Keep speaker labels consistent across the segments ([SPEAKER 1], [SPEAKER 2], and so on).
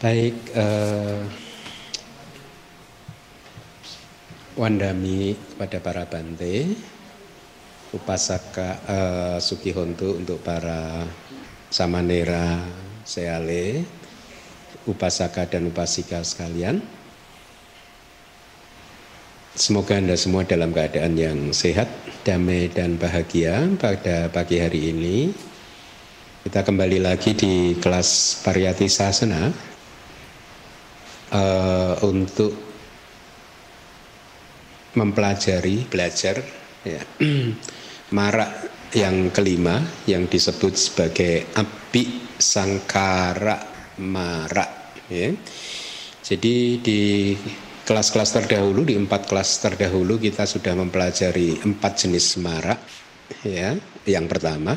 [SPEAKER 1] Baik, eh, Wandami kepada para bante, Upasaka eh, Sukihontu untuk para Samanera Seale, Upasaka dan Upasika sekalian. Semoga Anda semua dalam keadaan yang sehat, damai dan bahagia pada pagi hari ini. Kita kembali lagi di kelas Pariyati Sasana uh, untuk mempelajari belajar ya, marak yang kelima yang disebut sebagai api sangkara marak ya. Jadi di kelas-kelas terdahulu di empat kelas terdahulu kita sudah mempelajari empat jenis marak ya. Yang pertama,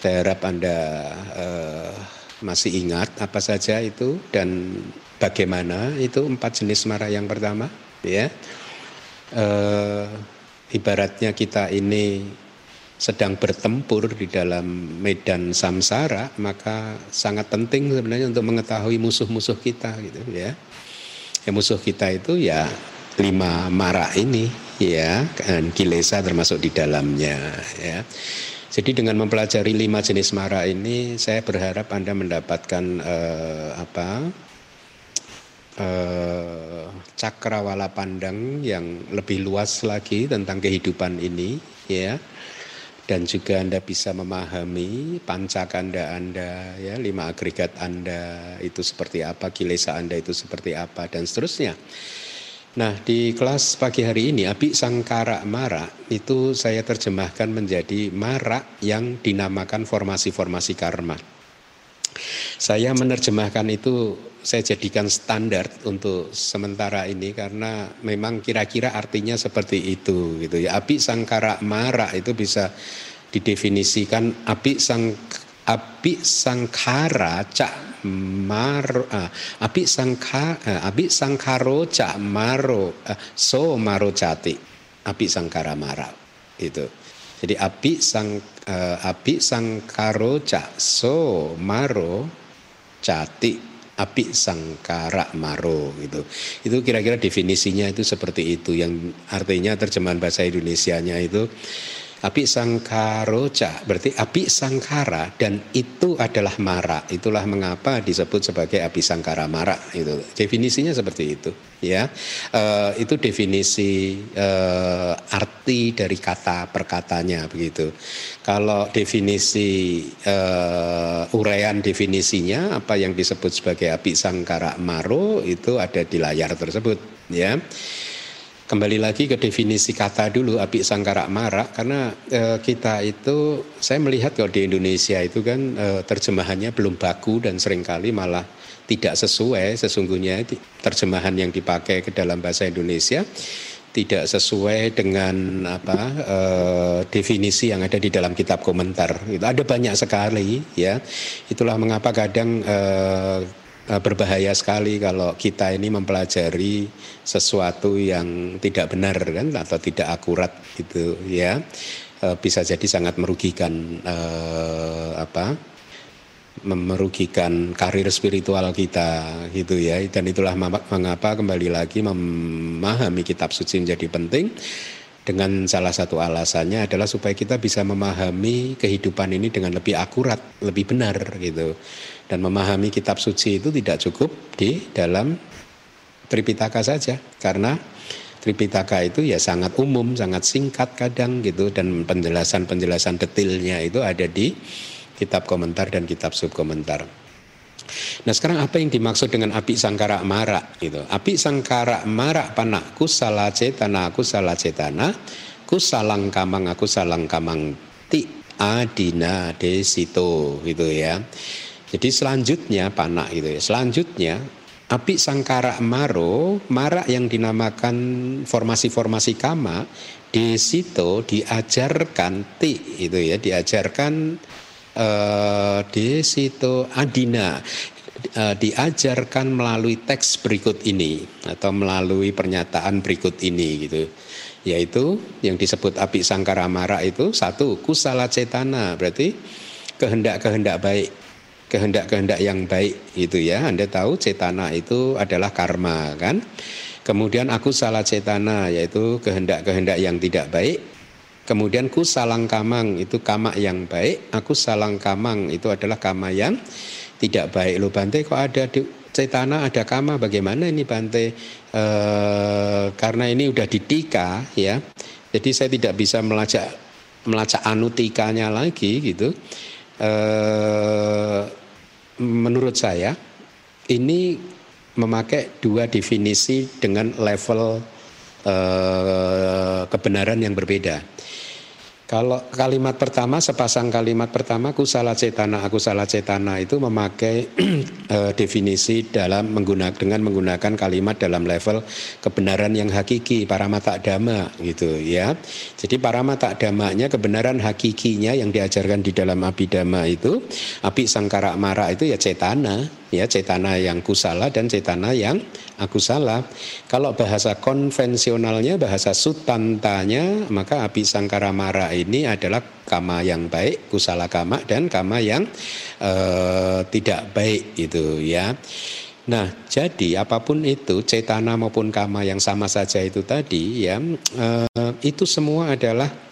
[SPEAKER 1] saya harap anda uh, masih ingat apa saja itu dan bagaimana itu empat jenis mara yang pertama ya? E, ibaratnya kita ini sedang bertempur di dalam medan samsara maka sangat penting sebenarnya untuk mengetahui musuh-musuh kita gitu ya. ya musuh kita itu ya lima mara ini ya. Dan kilesa termasuk di dalamnya ya. Jadi dengan mempelajari lima jenis mara ini saya berharap anda mendapatkan eh, apa eh, cakrawala pandang yang lebih luas lagi tentang kehidupan ini ya dan juga Anda bisa memahami pancakanda Anda ya lima agregat Anda itu seperti apa kilesa Anda itu seperti apa dan seterusnya. Nah, di kelas pagi hari ini api sangkara mara itu saya terjemahkan menjadi mara yang dinamakan formasi-formasi karma. Saya menerjemahkan itu saya jadikan standar untuk sementara ini karena memang kira-kira artinya seperti itu gitu ya. Api sangkara mara itu bisa didefinisikan api sang api sangkara cak mar uh, api sangka uh, api sangkaro cak maro uh, so maro cati api sangkara mara itu jadi api sang uh, api sangkaro cak so maro cati api sangkara maro gitu. Itu kira-kira definisinya itu seperti itu yang artinya terjemahan bahasa Indonesianya itu Api sangkaroca berarti api sangkara dan itu adalah mara. Itulah mengapa disebut sebagai api sangkara mara itu. Definisinya seperti itu ya. E, itu definisi e, arti dari kata perkatanya begitu. Kalau definisi e, uraian definisinya apa yang disebut sebagai api sangkara maro itu ada di layar tersebut ya. Kembali lagi ke definisi kata dulu api sangkara marak karena e, kita itu saya melihat kalau di Indonesia itu kan e, terjemahannya belum baku dan sering kali malah tidak sesuai sesungguhnya terjemahan yang dipakai ke dalam bahasa Indonesia tidak sesuai dengan apa e, definisi yang ada di dalam kitab komentar. Itu ada banyak sekali ya. Itulah mengapa kadang e, berbahaya sekali kalau kita ini mempelajari sesuatu yang tidak benar kan atau tidak akurat gitu ya. Eh, bisa jadi sangat merugikan eh, apa merugikan karir spiritual kita gitu ya. Dan itulah mengapa kembali lagi memahami kitab suci menjadi penting dengan salah satu alasannya adalah supaya kita bisa memahami kehidupan ini dengan lebih akurat, lebih benar gitu dan memahami kitab suci itu tidak cukup di dalam Tripitaka saja karena Tripitaka itu ya sangat umum, sangat singkat kadang gitu dan penjelasan-penjelasan detailnya itu ada di kitab komentar dan kitab subkomentar. Nah sekarang apa yang dimaksud dengan api sangkara mara gitu? Api sangkara mara panah kusala cetana kusala cetana kusalang kamang aku salang kamang ti adina desito gitu ya. Jadi selanjutnya panak gitu ya. Selanjutnya api sangkara maro, marak yang dinamakan formasi-formasi kama di situ diajarkan ti itu ya, diajarkan uh, di situ adina uh, diajarkan melalui teks berikut ini atau melalui pernyataan berikut ini gitu. Yaitu yang disebut api sangkara mara itu satu kusala cetana berarti kehendak-kehendak baik kehendak-kehendak yang baik itu ya. Anda tahu cetana itu adalah karma kan. Kemudian aku salah cetana yaitu kehendak-kehendak yang tidak baik. Kemudian ku salang kamang itu kama yang baik. Aku salang kamang itu adalah kama yang tidak baik. Lo Bante kok ada di cetana ada kama bagaimana ini Bante? E, karena ini udah ditika ya. Jadi saya tidak bisa melacak melacak anutikanya lagi gitu eh, menurut saya ini memakai dua definisi dengan level eh, kebenaran yang berbeda. Kalau kalimat pertama, sepasang kalimat pertama, kusala cetana, aku salah cetana itu memakai uh, definisi dalam menggunakan dengan menggunakan kalimat dalam level kebenaran yang hakiki, para mata dhamma gitu ya. Jadi para mata dhammanya kebenaran hakikinya yang diajarkan di dalam abidama itu, api sangkara mara itu ya cetana, ya cetana yang kusala dan cetana yang aku salah. Kalau bahasa konvensionalnya, bahasa sutantanya, maka api sangkara mara ini adalah kama yang baik, kusala kama dan kama yang uh, tidak baik itu ya. Nah, jadi apa pun itu cetana maupun kama yang sama saja itu tadi ya, uh, itu semua adalah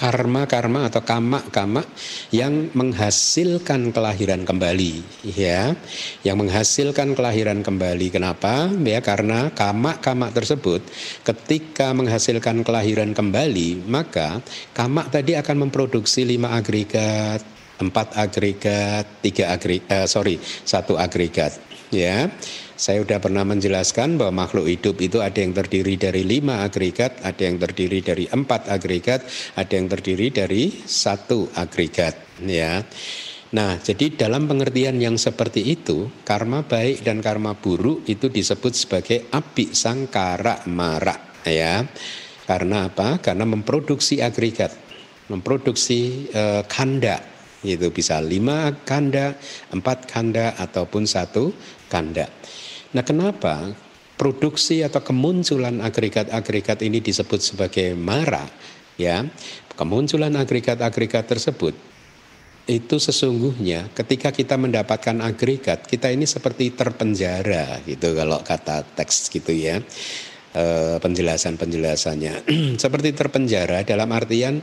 [SPEAKER 1] karma-karma atau kama-kama yang menghasilkan kelahiran kembali ya. Yang menghasilkan kelahiran kembali kenapa? Ya karena kama-kama tersebut ketika menghasilkan kelahiran kembali maka kama tadi akan memproduksi lima agregat empat agregat tiga agregat eh, sorry satu agregat ya saya sudah pernah menjelaskan bahwa makhluk hidup itu ada yang terdiri dari lima agregat, ada yang terdiri dari empat agregat, ada yang terdiri dari satu agregat. Ya. Nah, jadi dalam pengertian yang seperti itu, karma baik dan karma buruk itu disebut sebagai api sangkara mara, ya. Karena apa? Karena memproduksi agregat, memproduksi eh, kanda, itu bisa lima kanda, empat kanda ataupun satu kanda. Nah, kenapa produksi atau kemunculan agregat-agregat ini disebut sebagai mara? Ya, kemunculan agregat-agregat tersebut itu sesungguhnya ketika kita mendapatkan agregat kita ini seperti terpenjara gitu kalau kata teks gitu ya e, penjelasan penjelasannya seperti terpenjara dalam artian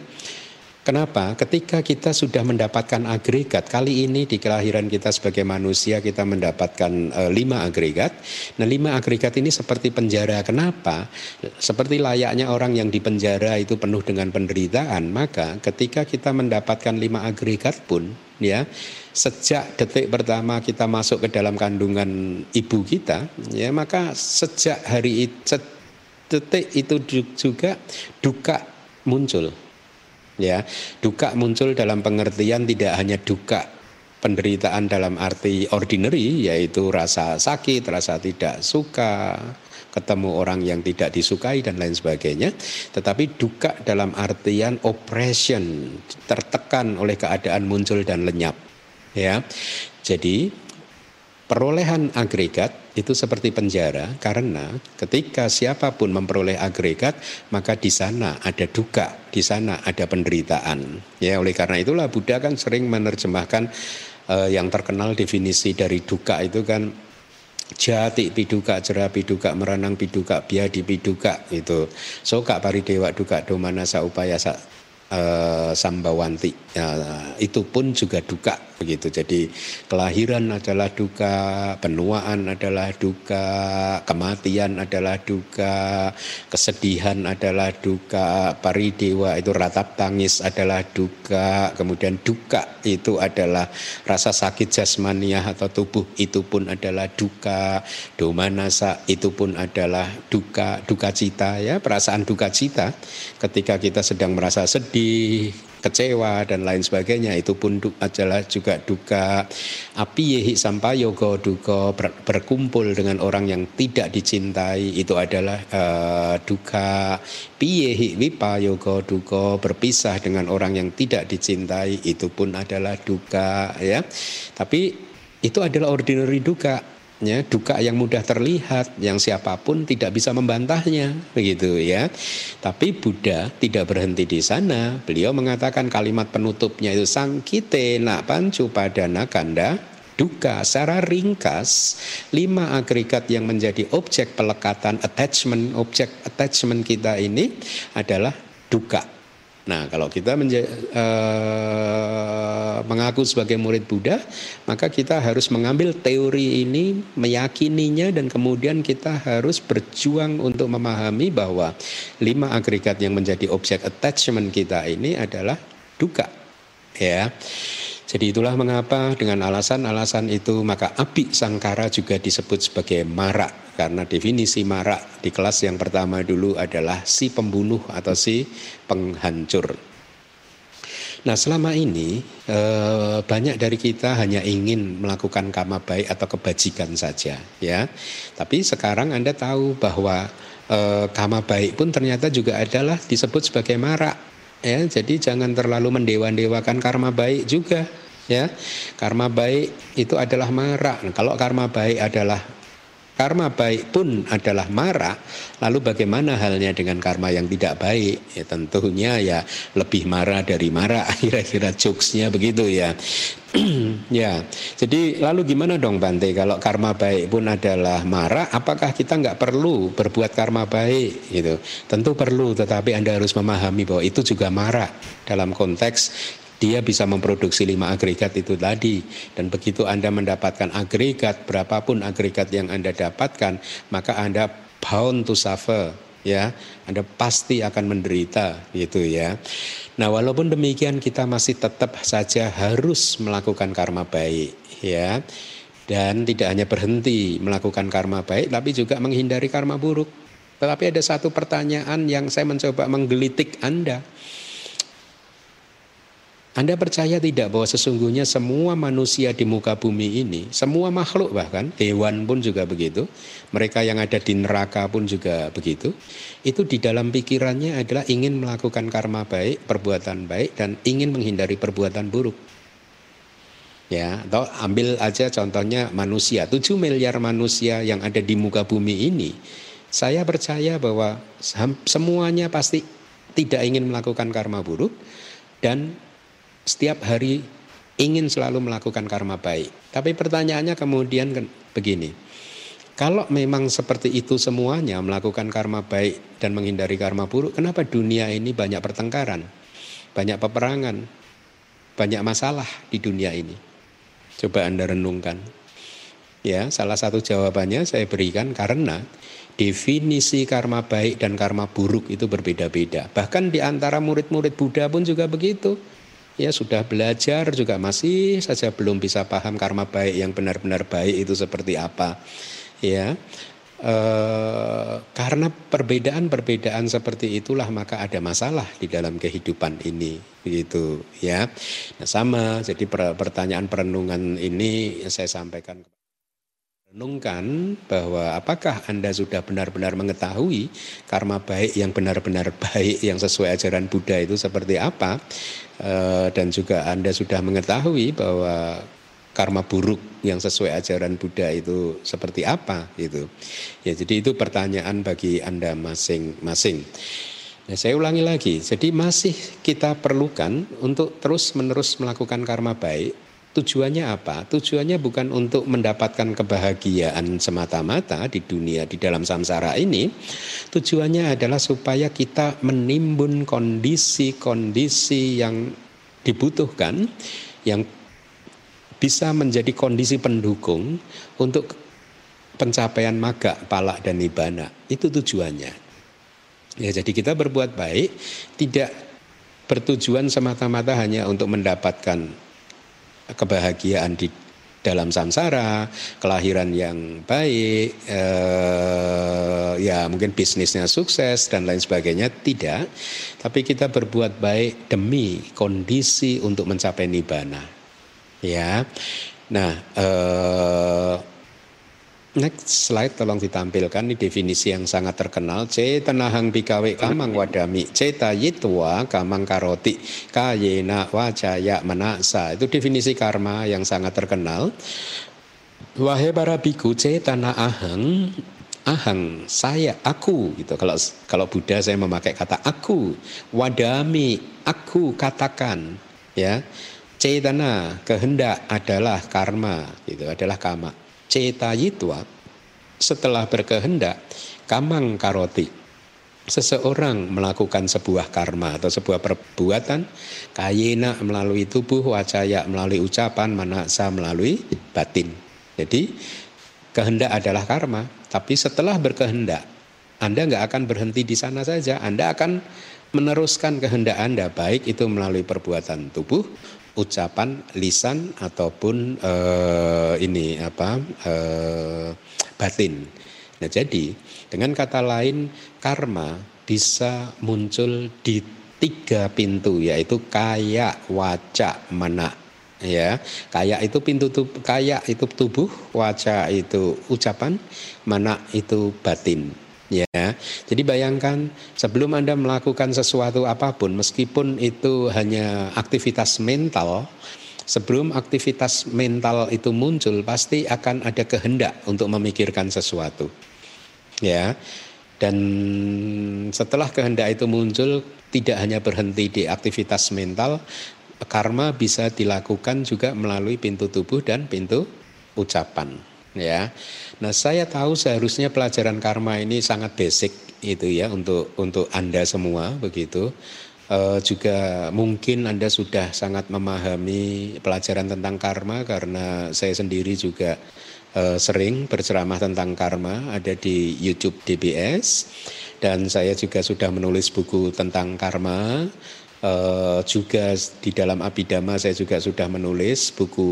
[SPEAKER 1] Kenapa? Ketika kita sudah mendapatkan agregat, kali ini di kelahiran kita sebagai manusia kita mendapatkan e, lima agregat. Nah lima agregat ini seperti penjara. Kenapa? Seperti layaknya orang yang di penjara itu penuh dengan penderitaan. Maka ketika kita mendapatkan lima agregat pun, ya sejak detik pertama kita masuk ke dalam kandungan ibu kita, ya maka sejak hari itu, detik itu juga duka muncul ya duka muncul dalam pengertian tidak hanya duka penderitaan dalam arti ordinary yaitu rasa sakit, rasa tidak suka, ketemu orang yang tidak disukai dan lain sebagainya, tetapi duka dalam artian oppression, tertekan oleh keadaan muncul dan lenyap. Ya. Jadi perolehan agregat itu seperti penjara karena ketika siapa pun memperoleh agregat maka di sana ada duka, di sana ada penderitaan. Ya oleh karena itulah Buddha kan sering menerjemahkan uh, yang terkenal definisi dari duka itu kan jati piduka jera piduka meranang piduka biadi piduka itu. Soka paridewa duka domana sa upaya sa uh, sambawanti. Ya, itu pun juga duka begitu. Jadi kelahiran adalah duka penuaan adalah duka kematian adalah duka kesedihan adalah duka paridewa itu ratap tangis adalah duka kemudian duka itu adalah rasa sakit jasmaniah atau tubuh itu pun adalah duka domanasa itu pun adalah duka duka cita ya perasaan duka cita ketika kita sedang merasa sedih kecewa dan lain sebagainya. Itu pun adalah juga duka api yehi sampai yoga duka ber, berkumpul dengan orang yang tidak dicintai. Itu adalah uh, duka piyehi wipa yoga duka berpisah dengan orang yang tidak dicintai. Itu pun adalah duka ya. Tapi itu adalah ordinary duka ya duka yang mudah terlihat yang siapa pun tidak bisa membantahnya begitu ya tapi Buddha tidak berhenti di sana beliau mengatakan kalimat penutupnya itu sangkite nak pancu padana kanda duka. Secara ringkas, lima agregat yang menjadi objek pelekatan attachment, objek attachment kita ini adalah duka. Nah, kalau kita menja- uh, mengaku sebagai murid Buddha, maka kita harus mengambil teori ini, meyakininya, dan kemudian kita harus berjuang untuk memahami bahwa lima agregat yang menjadi objek attachment kita ini adalah duka. Ya. Jadi itulah mengapa dengan alasan-alasan itu maka api sangkara juga disebut sebagai marak karena definisi marak di kelas yang pertama dulu adalah si pembunuh atau si penghancur. Nah selama ini eh, banyak dari kita hanya ingin melakukan karma baik atau kebajikan saja ya. Tapi sekarang Anda tahu bahwa eh, karma baik pun ternyata juga adalah disebut sebagai marak ya. Jadi jangan terlalu mendewa-dewakan karma baik juga ya. Karma baik itu adalah marah nah, kalau karma baik adalah karma baik pun adalah marah lalu bagaimana halnya dengan karma yang tidak baik? Ya tentunya ya lebih marah dari marah kira-kira jokesnya begitu ya. Ya, jadi lalu gimana dong Bante? Kalau karma baik pun adalah marah, apakah kita nggak perlu berbuat karma baik gitu? Tentu perlu, tetapi Anda harus memahami bahwa itu juga marah dalam konteks dia bisa memproduksi lima agregat itu tadi dan begitu Anda mendapatkan agregat berapapun agregat yang Anda dapatkan maka Anda bound to suffer ya Anda pasti akan menderita gitu ya Nah, walaupun demikian kita masih tetap saja harus melakukan karma baik, ya. Dan tidak hanya berhenti melakukan karma baik, tapi juga menghindari karma buruk. Tetapi ada satu pertanyaan yang saya mencoba menggelitik Anda. Anda percaya tidak bahwa sesungguhnya semua manusia di muka bumi ini, semua makhluk bahkan, hewan pun juga begitu, mereka yang ada di neraka pun juga begitu, itu di dalam pikirannya adalah ingin melakukan karma baik, perbuatan baik, dan ingin menghindari perbuatan buruk. Ya, atau ambil aja contohnya manusia, 7 miliar manusia yang ada di muka bumi ini, saya percaya bahwa semuanya pasti tidak ingin melakukan karma buruk dan setiap hari ingin selalu melakukan karma baik. Tapi pertanyaannya kemudian begini. Kalau memang seperti itu semuanya melakukan karma baik dan menghindari karma buruk, kenapa dunia ini banyak pertengkaran, banyak peperangan, banyak masalah di dunia ini? Coba Anda renungkan. Ya, salah satu jawabannya saya berikan karena definisi karma baik dan karma buruk itu berbeda-beda. Bahkan di antara murid-murid Buddha pun juga begitu ya sudah belajar juga. Masih saja belum bisa paham karma baik yang benar-benar baik itu seperti apa. Ya. E, karena perbedaan-perbedaan seperti itulah maka ada masalah di dalam kehidupan ini begitu ya. Nah, sama. Jadi pertanyaan perenungan ini saya sampaikan renungkan bahwa apakah Anda sudah benar-benar mengetahui karma baik yang benar-benar baik yang sesuai ajaran Buddha itu seperti apa dan juga Anda sudah mengetahui bahwa karma buruk yang sesuai ajaran Buddha itu seperti apa itu. Ya jadi itu pertanyaan bagi Anda masing-masing. Nah, saya ulangi lagi, jadi masih kita perlukan untuk terus-menerus melakukan karma baik Tujuannya apa? Tujuannya bukan untuk mendapatkan kebahagiaan semata-mata di dunia di dalam samsara ini. Tujuannya adalah supaya kita menimbun kondisi-kondisi yang dibutuhkan yang bisa menjadi kondisi pendukung untuk pencapaian maga, palak dan nibana. Itu tujuannya. Ya, jadi kita berbuat baik tidak bertujuan semata-mata hanya untuk mendapatkan kebahagiaan di dalam samsara, kelahiran yang baik, eh, ya mungkin bisnisnya sukses dan lain sebagainya tidak, tapi kita berbuat baik demi kondisi untuk mencapai nibana, ya. Nah, eh, Next slide tolong ditampilkan. Ini definisi yang sangat terkenal. Cetanahang bikawe kamang wadami. Ceta yitwa kamang karoti. Kayena wajaya manasa itu definisi karma yang sangat terkenal. Wahai para biku cetana ahang. Ahang saya aku gitu. Kalau kalau Buddha saya memakai kata aku. Wadami aku katakan ya. Cetana, kehendak adalah karma, itu adalah kama. Ceta yitwa, setelah berkehendak, kamang karoti. Seseorang melakukan sebuah karma atau sebuah perbuatan, kayena melalui tubuh, wacaya melalui ucapan, manaksa melalui batin. Jadi kehendak adalah karma, tapi setelah berkehendak, Anda nggak akan berhenti di sana saja, Anda akan meneruskan kehendak Anda, baik itu melalui perbuatan tubuh ucapan lisan ataupun uh, ini apa uh, batin. Nah, jadi dengan kata lain karma bisa muncul di tiga pintu yaitu kaya, waca, mana. Ya, kaya itu pintu tubuh, kaya itu tubuh, waca itu ucapan, mana itu batin. Ya, jadi bayangkan sebelum Anda melakukan sesuatu apa pun, meskipun itu hanya aktivitas mental, sebelum aktivitas mental itu muncul, pasti akan ada kehendak untuk memikirkan sesuatu. Ya, dan setelah kehendak itu muncul, tidak hanya berhenti di aktivitas mental, karma bisa dilakukan juga melalui pintu tubuh dan pintu ucapan. Ya, Nah, saya tahu seharusnya pelajaran karma ini sangat basic itu ya untuk untuk Anda semua begitu. E, juga mungkin Anda sudah sangat memahami pelajaran tentang karma karena saya sendiri juga e, sering berceramah tentang karma ada di YouTube DBS dan saya juga sudah menulis buku tentang karma Uh, juga di dalam Abidama saya juga sudah menulis buku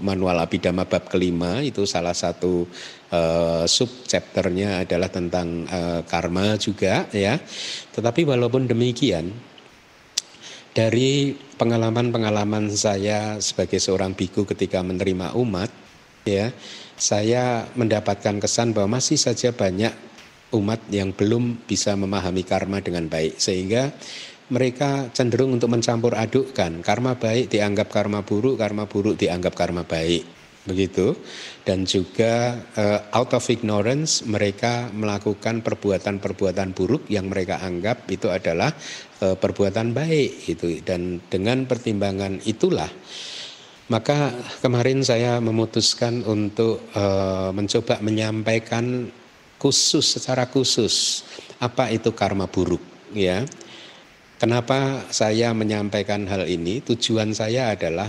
[SPEAKER 1] manual Abidama bab kelima itu salah satu uh, sub chapternya adalah tentang uh, karma juga ya. Tetapi walaupun demikian dari pengalaman-pengalaman saya sebagai seorang biku ketika menerima umat ya, saya mendapatkan kesan bahwa masih saja banyak umat yang belum bisa memahami karma dengan baik sehingga mereka cenderung untuk mencampur adukkan. Karma baik dianggap karma buruk, karma buruk dianggap karma baik. Begitu. Dan juga uh, out of ignorance mereka melakukan perbuatan-perbuatan buruk yang mereka anggap itu adalah uh, perbuatan baik itu dan dengan pertimbangan itulah maka kemarin saya memutuskan untuk uh, mencoba menyampaikan khusus secara khusus apa itu karma buruk ya Kenapa saya menyampaikan hal ini? Tujuan saya adalah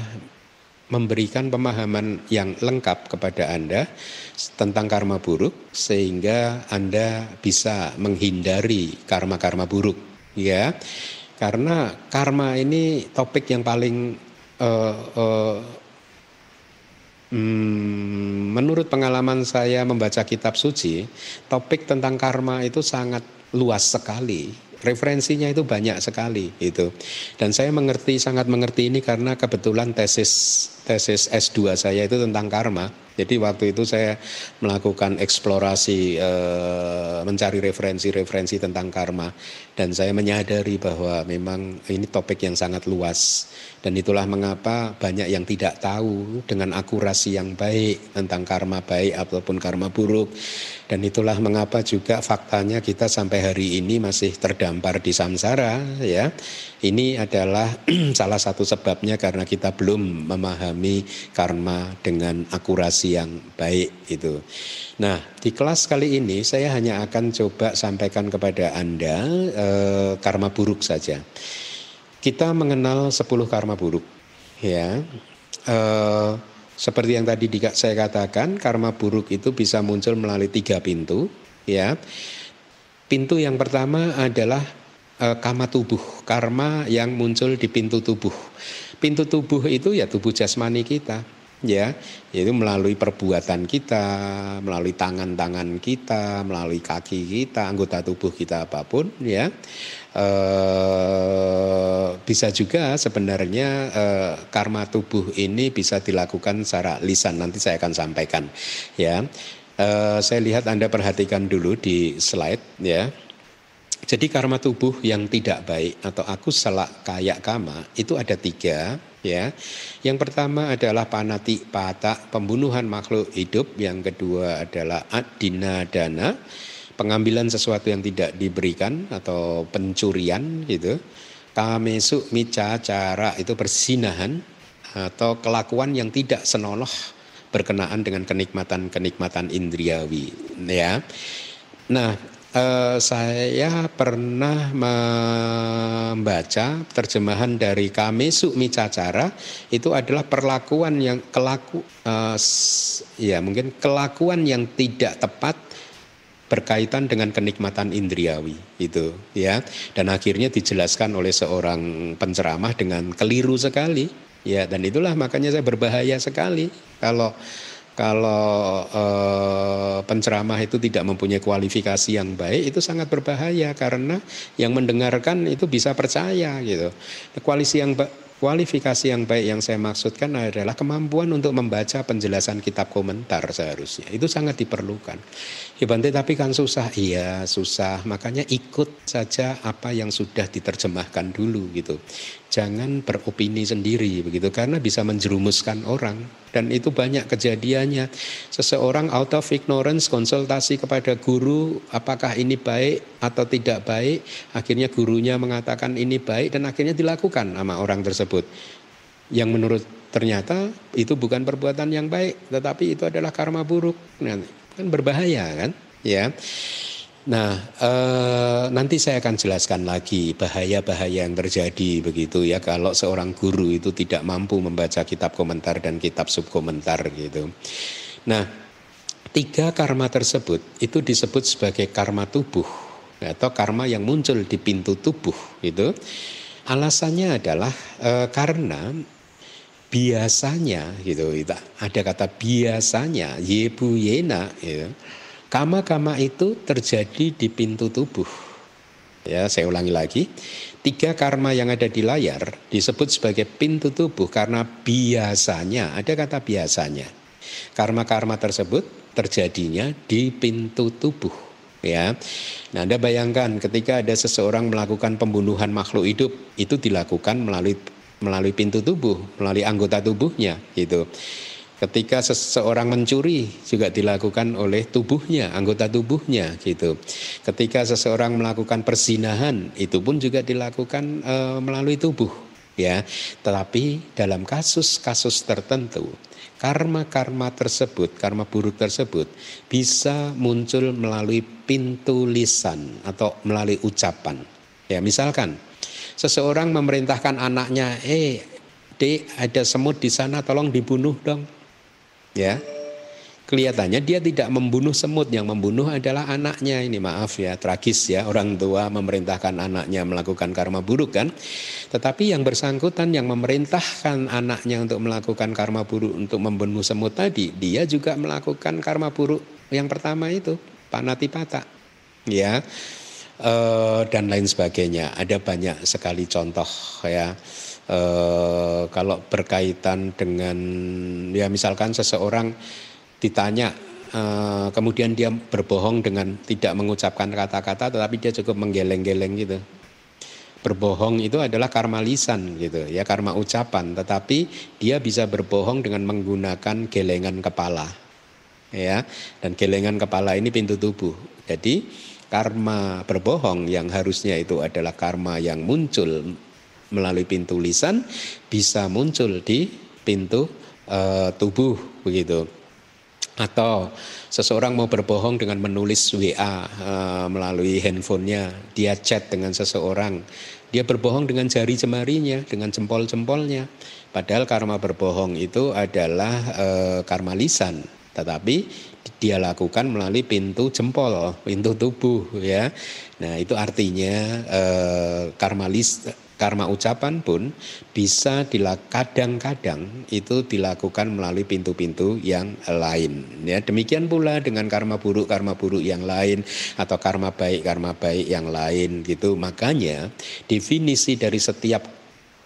[SPEAKER 1] memberikan pemahaman yang lengkap kepada Anda tentang karma buruk sehingga Anda bisa menghindari karma-karma buruk ya karena karma ini topik yang paling uh, uh, hmm, menurut pengalaman saya membaca kitab suci topik tentang karma itu sangat luas sekali referensinya itu banyak sekali itu. Dan saya mengerti sangat mengerti ini karena kebetulan tesis tesis S2 saya itu tentang karma. Jadi waktu itu saya melakukan eksplorasi e, mencari referensi-referensi tentang karma dan saya menyadari bahwa memang ini topik yang sangat luas dan itulah mengapa banyak yang tidak tahu dengan akurasi yang baik tentang karma baik ataupun karma buruk dan itulah mengapa juga faktanya kita sampai hari ini masih terdampar di samsara ya. Ini adalah salah satu sebabnya karena kita belum memahami karma dengan akurasi yang baik itu. Nah, di kelas kali ini saya hanya akan coba sampaikan kepada Anda eh, karma buruk saja. Kita mengenal 10 karma buruk ya. Eh, seperti yang tadi saya katakan, karma buruk itu bisa muncul melalui tiga pintu. Ya, pintu yang pertama adalah e, kama tubuh, karma yang muncul di pintu tubuh. Pintu tubuh itu ya tubuh jasmani kita, ya yaitu melalui perbuatan kita, melalui tangan-tangan kita, melalui kaki kita, anggota tubuh kita apa pun, ya eh, bisa juga sebenarnya eh, karma tubuh ini bisa dilakukan secara lisan. Nanti saya akan sampaikan, ya. Eh, saya lihat anda perhatikan dulu di slide, ya. Jadi karma tubuh yang tidak baik atau aku selak kayak kama itu ada tiga ya. Yang pertama adalah panati pata pembunuhan makhluk hidup, yang kedua adalah adina dana pengambilan sesuatu yang tidak diberikan atau pencurian gitu. Kamesu mica cara itu persinahan atau kelakuan yang tidak senonoh berkenaan dengan kenikmatan-kenikmatan indriawi ya. Nah, eh, saya pernah membaca terjemahan dari Kame Sukmi Cacara itu adalah perlakuan yang kelaku eh, ya mungkin kelakuan yang tidak tepat berkaitan dengan kenikmatan indriawi itu ya. Dan akhirnya dijelaskan oleh seorang penceramah dengan keliru sekali ya. Dan itulah makanya saya berbahaya sekali kalau kalau eh, penceramah itu tidak mempunyai kualifikasi yang baik itu sangat berbahaya karena yang mendengarkan itu bisa percaya gitu. Koalisi yang Kualifikasi yang baik yang saya maksudkan adalah kemampuan untuk membaca penjelasan kitab komentar seharusnya. Itu sangat diperlukan. Ya Bante tapi kan susah. Iya susah. Makanya ikut saja apa yang sudah diterjemahkan dulu gitu. Jangan beropini sendiri begitu karena bisa menjerumuskan orang dan itu banyak kejadiannya. Seseorang out of ignorance konsultasi kepada guru apakah ini baik atau tidak baik, akhirnya gurunya mengatakan ini baik dan akhirnya dilakukan sama orang tersebut. Yang menurut ternyata itu bukan perbuatan yang baik, tetapi itu adalah karma buruk. Nah, kan berbahaya kan? Ya. Nah, eh, nanti saya akan jelaskan lagi bahaya-bahaya yang terjadi begitu ya kalau seorang guru itu tidak mampu membaca kitab komentar dan kitab subkomentar gitu. Nah, tiga karma tersebut itu disebut sebagai karma tubuh atau karma yang muncul di pintu tubuh itu. Alasannya adalah eh, karena biasanya gitu, ada kata biasanya yebu yena gitu Kama-kama itu terjadi di pintu tubuh. Ya, saya ulangi lagi. Tiga karma yang ada di layar disebut sebagai pintu tubuh karena biasanya, ada kata biasanya. Karma-karma tersebut terjadinya di pintu tubuh. Ya, nah Anda bayangkan ketika ada seseorang melakukan pembunuhan makhluk hidup itu dilakukan melalui melalui pintu tubuh, melalui anggota tubuhnya, gitu. Ketika seseorang mencuri juga dilakukan oleh tubuhnya, anggota tubuhnya gitu. Ketika seseorang melakukan persinahan itu pun juga dilakukan e, melalui tubuh ya. Tetapi dalam kasus-kasus tertentu karma-karma tersebut, karma buruk tersebut bisa muncul melalui pintu lisan atau melalui ucapan. Ya, misalkan seseorang memerintahkan anaknya, "Eh, Dek, ada semut di sana, tolong dibunuh dong." ya. Kelihatannya dia tidak membunuh semut yang membunuh adalah anaknya. Ini maaf ya tragis ya orang tua memerintahkan anaknya melakukan karma buruk kan? Tetapi yang bersangkutan yang memerintahkan anaknya untuk melakukan karma buruk untuk membunuh semut tadi dia juga melakukan karma buruk yang pertama itu panatipata. Ya e, dan lain sebagainya. Ada banyak sekali contoh ya. Eh, kalau berkaitan dengan ya misalkan seseorang ditanya eh, kemudian dia berbohong dengan tidak mengucapkan kata-kata tetapi dia cukup menggeleng-geleng gitu. Berbohong itu adalah karma lisan gitu ya karma ucapan. Tetapi dia bisa berbohong dengan menggunakan gelengan kepala ya. Dan gelengan kepala ini pintu tubuh. Jadi karma berbohong yang harusnya itu adalah karma yang muncul melalui pintu lisan bisa muncul di pintu uh, tubuh begitu. Atau seseorang mau berbohong dengan menulis WA uh, eh, melalui handphonenya dia chat dengan seseorang. Dia berbohong dengan jari jemarinya dengan jempol-jempolnya. Padahal karma berbohong itu adalah uh, karma lisan. Tetapi dia lakukan melalui pintu jempol pintu tubuh ya nah itu artinya uh, karma lis karma ucapan pun bisa kadang-kadang itu dilakukan melalui pintu-pintu yang lain. Ya, demikian pula dengan karma buruk, karma buruk yang lain atau karma baik, karma baik yang lain gitu. Makanya definisi dari setiap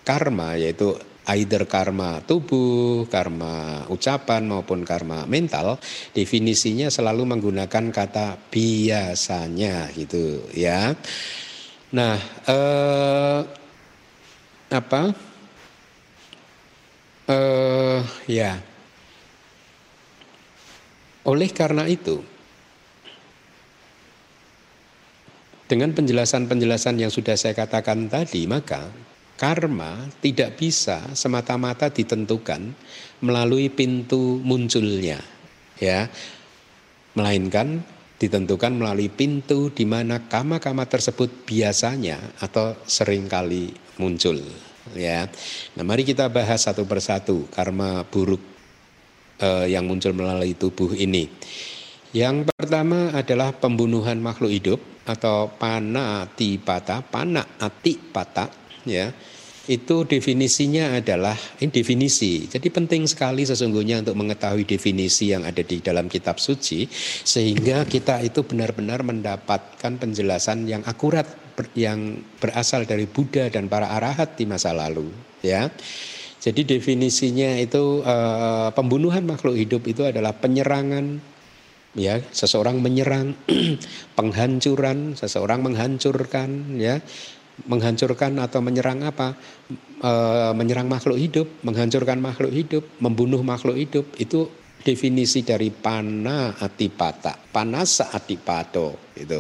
[SPEAKER 1] karma yaitu either karma tubuh, karma ucapan maupun karma mental, definisinya selalu menggunakan kata biasanya gitu ya. Nah, eh, apa uh, ya oleh karena itu dengan penjelasan-penjelasan yang sudah saya katakan tadi maka karma tidak bisa semata-mata ditentukan melalui pintu munculnya ya melainkan ditentukan melalui pintu di mana kama-kama tersebut biasanya atau sering kali muncul ya. Nah, mari kita bahas satu persatu karma buruk eh, yang muncul melalui tubuh ini. Yang pertama adalah pembunuhan makhluk hidup atau panatipata, pata ya itu definisinya adalah ini definisi. Jadi penting sekali sesungguhnya untuk mengetahui definisi yang ada di dalam kitab suci sehingga kita itu benar-benar mendapatkan penjelasan yang akurat yang berasal dari Buddha dan para arahat di masa lalu, ya. Jadi definisinya itu uh, pembunuhan makhluk hidup itu adalah penyerangan ya seseorang menyerang penghancuran seseorang menghancurkan ya menghancurkan atau menyerang apa? E, menyerang makhluk hidup, menghancurkan makhluk hidup, membunuh makhluk hidup itu definisi dari pana atipata, panasa atipato itu.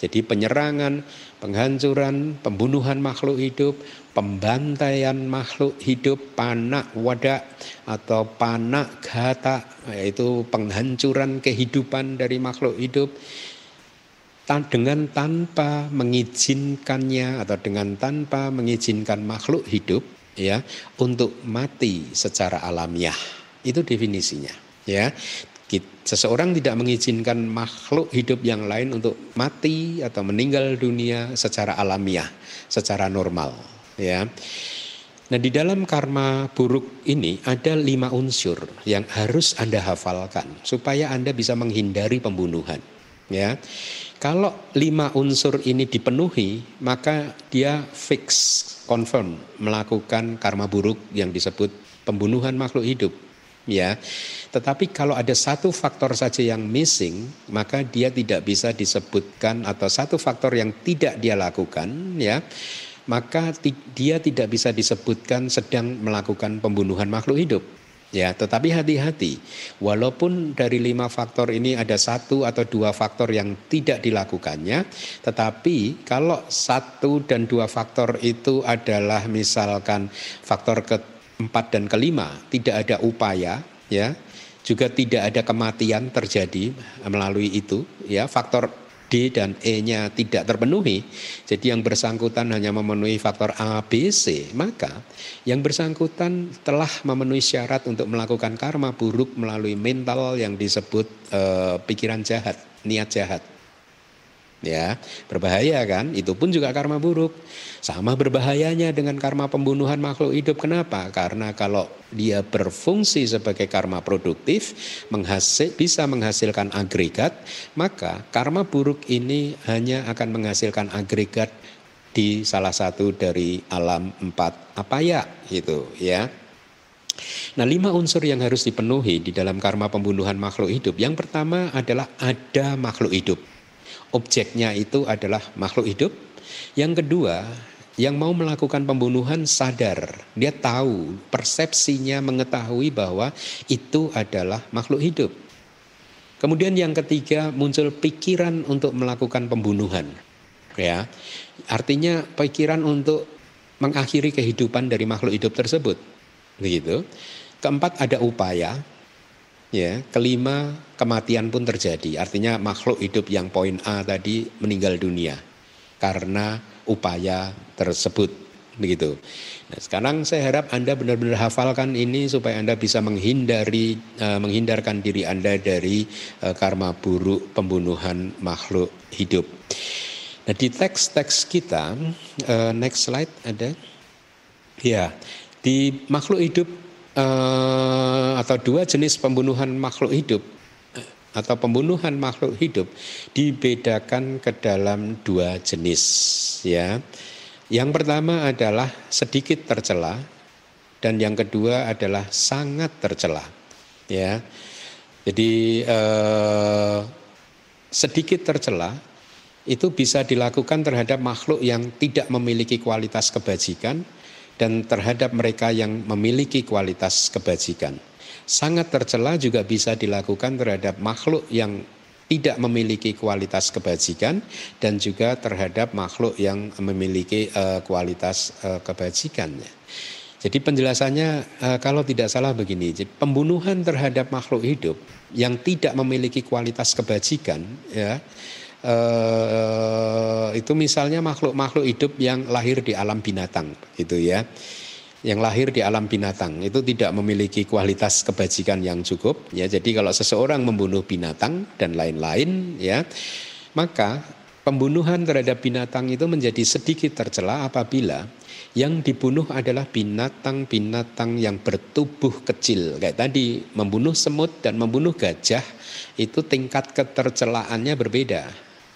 [SPEAKER 1] Jadi penyerangan, penghancuran, pembunuhan makhluk hidup, pembantaian makhluk hidup, pana wada atau pana gata yaitu penghancuran kehidupan dari makhluk hidup dengan tanpa mengizinkannya atau dengan tanpa mengizinkan makhluk hidup ya untuk mati secara alamiah. Itu definisinya ya. Seseorang tidak mengizinkan makhluk hidup yang lain untuk mati atau meninggal dunia secara alamiah, secara normal ya. Nah di dalam karma buruk ini ada lima unsur yang harus Anda hafalkan supaya Anda bisa menghindari pembunuhan. Ya, kalau lima unsur ini dipenuhi, maka dia fix, confirm melakukan karma buruk yang disebut pembunuhan makhluk hidup. Ya, tetapi kalau ada satu faktor saja yang missing, maka dia tidak bisa disebutkan atau satu faktor yang tidak dia lakukan, ya, maka dia tidak bisa disebutkan sedang melakukan pembunuhan makhluk hidup. Ya, tetapi hati-hati. Walaupun dari lima faktor ini ada satu atau dua faktor yang tidak dilakukannya, tetapi kalau satu dan dua faktor itu adalah misalkan faktor keempat dan kelima, tidak ada upaya, ya, juga tidak ada kematian terjadi melalui itu, ya, faktor D dan E-nya tidak terpenuhi, jadi yang bersangkutan hanya memenuhi faktor A, B, C, maka yang bersangkutan telah memenuhi syarat untuk melakukan karma buruk melalui mental yang disebut eh, pikiran jahat, niat jahat. Ya, berbahaya kan? Itu pun juga karma buruk. Sama berbahayanya dengan karma pembunuhan makhluk hidup. Kenapa? Karena kalau dia berfungsi sebagai karma produktif, menghasil, bisa menghasilkan agregat, maka karma buruk ini hanya akan menghasilkan agregat di salah satu dari alam empat apa ya itu ya. Nah, lima unsur yang harus dipenuhi di dalam karma pembunuhan makhluk hidup. Yang pertama adalah ada makhluk hidup objeknya itu adalah makhluk hidup. Yang kedua, yang mau melakukan pembunuhan sadar, dia tahu, persepsinya mengetahui bahwa itu adalah makhluk hidup. Kemudian yang ketiga muncul pikiran untuk melakukan pembunuhan. Ya. Artinya pikiran untuk mengakhiri kehidupan dari makhluk hidup tersebut. Begitu. Keempat ada upaya Ya, kelima kematian pun terjadi. Artinya makhluk hidup yang poin A tadi meninggal dunia karena upaya tersebut begitu. Nah, sekarang saya harap Anda benar-benar hafalkan ini supaya Anda bisa menghindari uh, menghindarkan diri Anda dari uh, karma buruk pembunuhan makhluk hidup. Nah, di teks-teks kita uh, next slide ada ya, di makhluk hidup uh, atau dua jenis pembunuhan makhluk hidup eh, atau pembunuhan makhluk hidup dibedakan ke dalam dua jenis ya. Yang pertama adalah sedikit tercela dan yang kedua adalah sangat tercela. Ya. Jadi eh, sedikit tercela itu bisa dilakukan terhadap makhluk yang tidak memiliki kualitas kebajikan dan terhadap mereka yang memiliki kualitas kebajikan. Sangat tercela juga bisa dilakukan terhadap makhluk yang tidak memiliki kualitas kebajikan dan juga terhadap makhluk yang memiliki uh, kualitas uh, kebajikannya. Jadi penjelasannya uh, kalau tidak salah begini, pembunuhan terhadap makhluk hidup yang tidak memiliki kualitas kebajikan ya uh, itu misalnya makhluk-makhluk hidup yang lahir di alam binatang gitu ya yang lahir di alam binatang itu tidak memiliki kualitas kebajikan yang cukup ya. Jadi kalau seseorang membunuh binatang dan lain-lain ya maka pembunuhan terhadap binatang itu menjadi sedikit tercela apabila yang dibunuh adalah binatang-binatang yang bertubuh kecil. Kayak tadi membunuh semut dan membunuh gajah itu tingkat ketercelaannya berbeda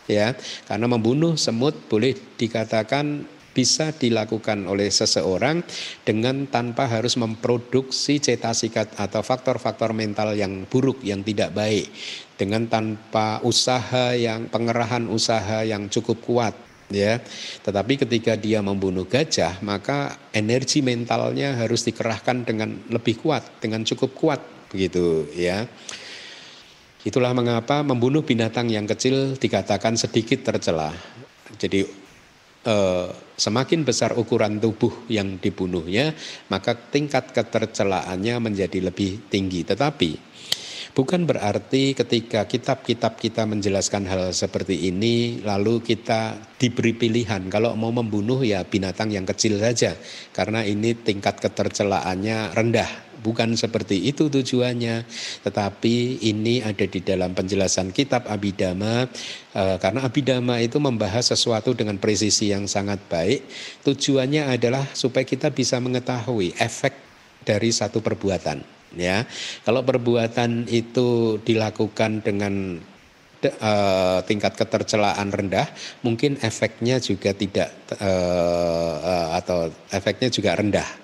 [SPEAKER 1] ya. Karena membunuh semut boleh dikatakan bisa dilakukan oleh seseorang dengan tanpa harus memproduksi cetasikat atau faktor-faktor mental yang buruk yang tidak baik dengan tanpa usaha yang pengerahan usaha yang cukup kuat ya. Tetapi ketika dia membunuh gajah maka energi mentalnya harus dikerahkan dengan lebih kuat dengan cukup kuat begitu ya. Itulah mengapa membunuh binatang yang kecil dikatakan sedikit tercela. Jadi eh, semakin besar ukuran tubuh yang dibunuhnya, maka tingkat ketercelaannya menjadi lebih tinggi. Tetapi bukan berarti ketika kitab-kitab kita menjelaskan hal seperti ini, lalu kita diberi pilihan kalau mau membunuh ya binatang yang kecil saja, karena ini tingkat ketercelaannya rendah Bukan seperti itu tujuannya, tetapi ini ada di dalam penjelasan kitab Abidama eh, karena Abidama itu membahas sesuatu dengan presisi yang sangat baik. Tujuannya adalah supaya kita bisa mengetahui efek dari satu perbuatan, ya. Kalau perbuatan itu dilakukan dengan uh, tingkat ketercelaan rendah, mungkin efeknya juga tidak uh, atau efeknya juga rendah Eh,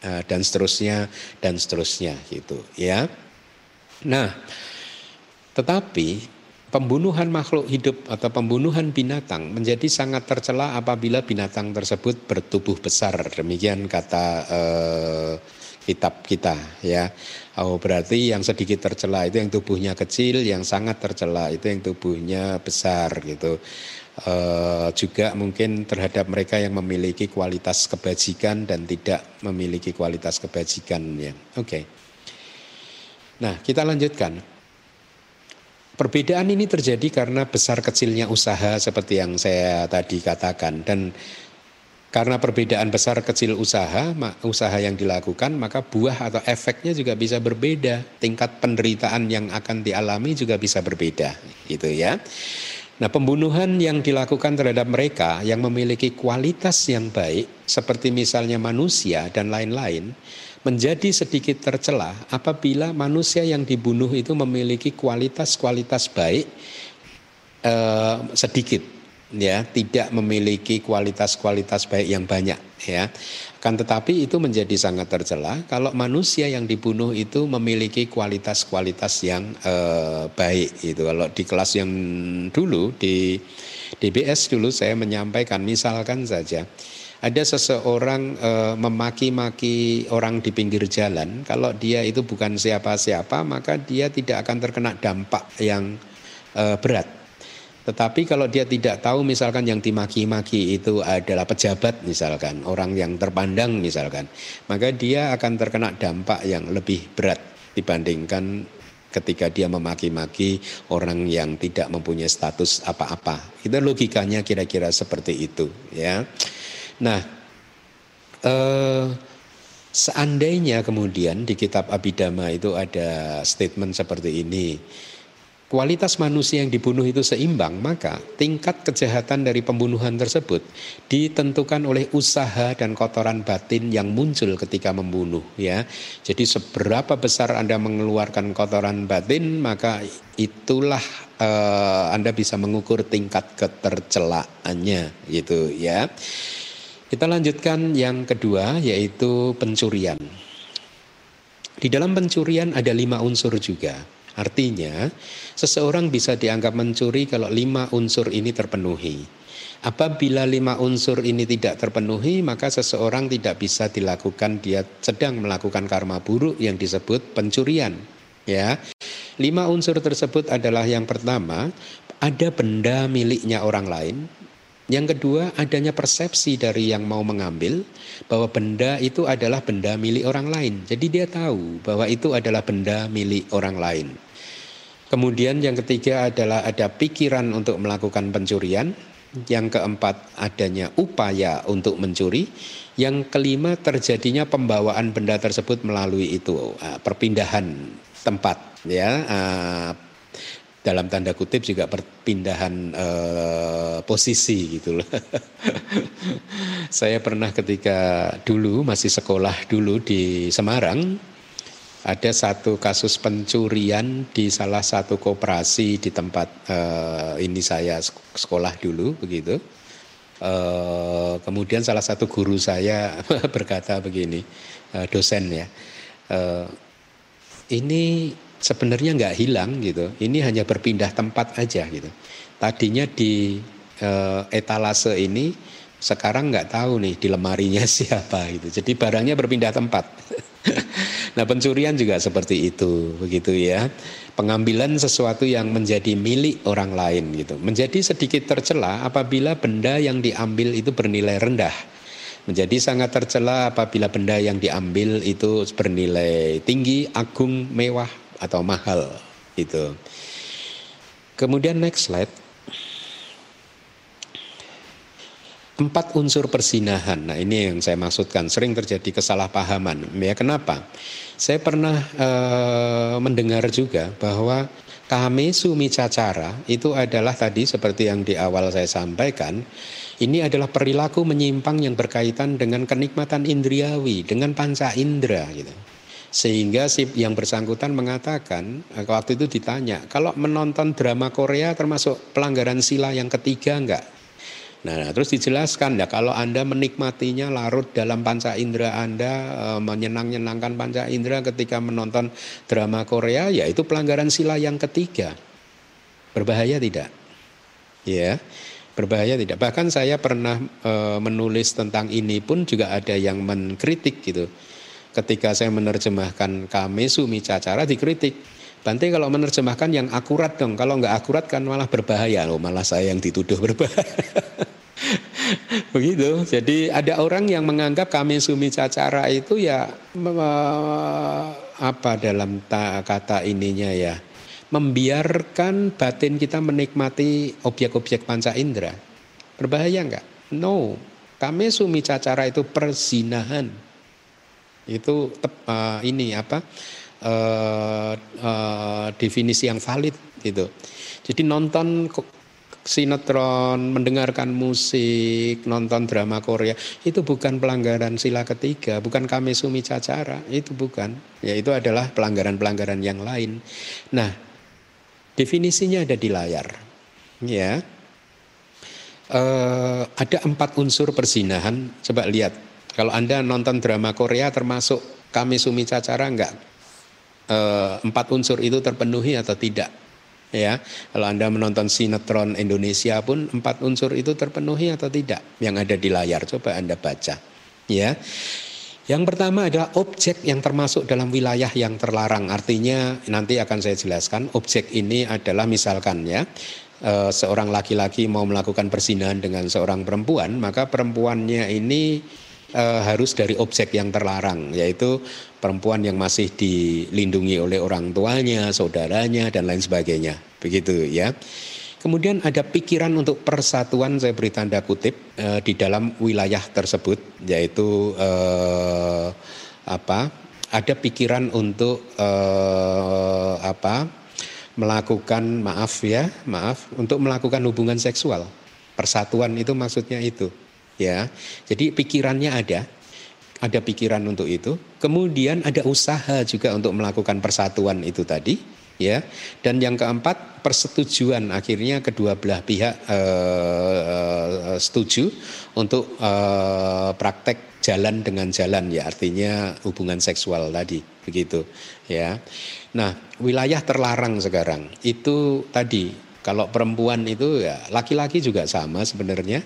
[SPEAKER 1] dan seterusnya dan seterusnya gitu ya. Nah, tetapi pembunuhan makhluk hidup atau pembunuhan binatang menjadi sangat tercela apabila binatang tersebut bertubuh besar. Demikian kata eh, kitab kita ya. Oh berarti yang sedikit tercela itu yang tubuhnya kecil, yang sangat tercela itu yang tubuhnya besar gitu. Uh, juga mungkin terhadap mereka yang memiliki kualitas kebajikan dan tidak memiliki kualitas kebajikan ya. Oke. Okay. Nah, kita lanjutkan. Perbedaan ini terjadi karena besar kecilnya usaha seperti yang saya tadi katakan dan karena perbedaan besar kecil usaha, usaha yang dilakukan, maka buah atau efeknya juga bisa berbeda. Tingkat penderitaan yang akan dialami juga bisa berbeda, gitu ya. Nah, pembunuhan yang dilakukan terhadap mereka yang memiliki kualitas yang baik, seperti misalnya manusia dan lain-lain, menjadi sedikit tercela apabila manusia yang dibunuh itu memiliki kualitas-kualitas baik eh, sedikit, ya, tidak memiliki kualitas-kualitas baik yang banyak, ya. Kan tetapi itu menjadi sangat tercela kalau manusia yang dibunuh itu memiliki kualitas-kualitas yang eh, baik itu. Kalau di kelas yang dulu di DBS dulu saya menyampaikan misalkan saja ada seseorang eh, memaki-maki orang di pinggir jalan, kalau dia itu bukan siapa-siapa maka dia tidak akan terkena dampak yang eh, berat tetapi kalau dia tidak tahu misalkan yang dimaki-maki itu adalah pejabat misalkan, orang yang terpandang misalkan, maka dia akan terkena dampak yang lebih berat dibandingkan ketika dia memaki-maki orang yang tidak mempunyai status apa-apa. Itu logikanya kira-kira seperti itu ya. Nah, eh, seandainya kemudian di kitab Abhidhamma itu ada statement seperti ini kualitas manusia yang dibunuh itu seimbang, maka tingkat kejahatan dari pembunuhan tersebut ditentukan oleh usaha dan kotoran batin yang muncul ketika membunuh ya. Jadi seberapa besar Anda mengeluarkan kotoran batin, maka itulah uh, Anda bisa mengukur tingkat ketercelaannya gitu ya. Kita lanjutkan yang kedua yaitu pencurian. Di dalam pencurian ada lima unsur juga. Artinya, seseorang bisa dianggap mencuri kalau lima unsur ini terpenuhi. Apabila lima unsur ini tidak terpenuhi, maka seseorang tidak bisa dilakukan dia sedang melakukan karma buruk yang disebut pencurian. Ya, Lima unsur tersebut adalah yang pertama, ada benda miliknya orang lain. Yang kedua, adanya persepsi dari yang mau mengambil bahwa benda itu adalah benda milik orang lain. Jadi dia tahu bahwa itu adalah benda milik orang lain. Kemudian yang ketiga adalah ada pikiran untuk melakukan pencurian. Yang keempat adanya upaya untuk mencuri. Yang kelima terjadinya pembawaan benda tersebut melalui itu uh, perpindahan tempat ya uh, dalam tanda kutip juga perpindahan uh, posisi gitu loh. Saya pernah ketika dulu masih sekolah dulu di Semarang ada satu kasus pencurian di salah satu koperasi di tempat uh, ini saya sekolah dulu begitu Uh, kemudian salah satu guru saya berkata begini, uh, dosen ya, uh, ini sebenarnya nggak hilang gitu, ini hanya berpindah tempat aja gitu. Tadinya di uh, etalase ini sekarang nggak tahu nih di lemarinya siapa gitu. Jadi barangnya berpindah tempat. nah pencurian juga seperti itu begitu ya. Pengambilan sesuatu yang menjadi milik orang lain gitu. Menjadi sedikit tercela apabila benda yang diambil itu bernilai rendah. Menjadi sangat tercela apabila benda yang diambil itu bernilai tinggi, agung, mewah atau mahal itu. Kemudian next slide. Empat unsur persinahan. Nah, ini yang saya maksudkan sering terjadi kesalahpahaman. Ya, kenapa? Saya pernah e, mendengar juga bahwa kami sumi cacara itu adalah tadi seperti yang di awal saya sampaikan, ini adalah perilaku menyimpang yang berkaitan dengan kenikmatan indriawi, dengan panca indera gitu. Sehingga si yang bersangkutan mengatakan eh, waktu itu ditanya, kalau menonton drama Korea termasuk pelanggaran sila yang ketiga enggak? Nah, terus dijelaskan ya kalau Anda menikmatinya larut dalam panca indera Anda e, menyenang-nyenangkan panca indera ketika menonton drama Korea ya itu pelanggaran sila yang ketiga. Berbahaya tidak? Ya. Berbahaya tidak? Bahkan saya pernah e, menulis tentang ini pun juga ada yang mengkritik gitu. Ketika saya menerjemahkan kami sumi cacara dikritik. Bante kalau menerjemahkan yang akurat dong. Kalau nggak akurat kan malah berbahaya loh. Malah saya yang dituduh berbahaya. Begitu. Jadi ada orang yang menganggap kami sumi cacara itu ya apa dalam kata ininya ya membiarkan batin kita menikmati objek-objek panca indera. Berbahaya enggak? No. Kami sumi cacara itu persinahan. Itu uh, ini apa? Uh, definisi yang valid gitu. Jadi nonton sinetron, mendengarkan musik, nonton drama Korea, itu bukan pelanggaran sila ketiga, bukan kami sumi cacara, itu bukan. Ya itu adalah pelanggaran-pelanggaran yang lain. Nah, definisinya ada di layar. Ya. Uh, ada empat unsur persinahan. Coba lihat. Kalau Anda nonton drama Korea termasuk kami sumi cacara enggak? Uh, empat unsur itu terpenuhi atau tidak? ya kalau anda menonton sinetron Indonesia pun empat unsur itu terpenuhi atau tidak yang ada di layar? Coba anda baca ya. Yang pertama adalah objek yang termasuk dalam wilayah yang terlarang. Artinya nanti akan saya jelaskan objek ini adalah misalkan ya eh, seorang laki-laki mau melakukan persinahan dengan seorang perempuan maka perempuannya ini uh, harus dari objek yang terlarang, yaitu perempuan yang masih dilindungi oleh orang tuanya, saudaranya, dan lain sebagainya. Begitu ya. Kemudian ada pikiran untuk persatuan, saya beri tanda kutip uh, di dalam wilayah tersebut, yaitu uh, apa? Ada pikiran untuk uh, apa? Melakukan maaf ya, maaf untuk melakukan hubungan seksual. Persatuan itu maksudnya itu ya. Jadi pikirannya ada, ada pikiran untuk itu. Kemudian ada usaha juga untuk melakukan persatuan itu tadi, ya. Dan yang keempat persetujuan akhirnya kedua belah pihak uh, setuju untuk uh, praktek jalan dengan jalan ya artinya hubungan seksual tadi begitu ya. Nah wilayah terlarang sekarang itu tadi kalau perempuan itu ya laki-laki juga sama sebenarnya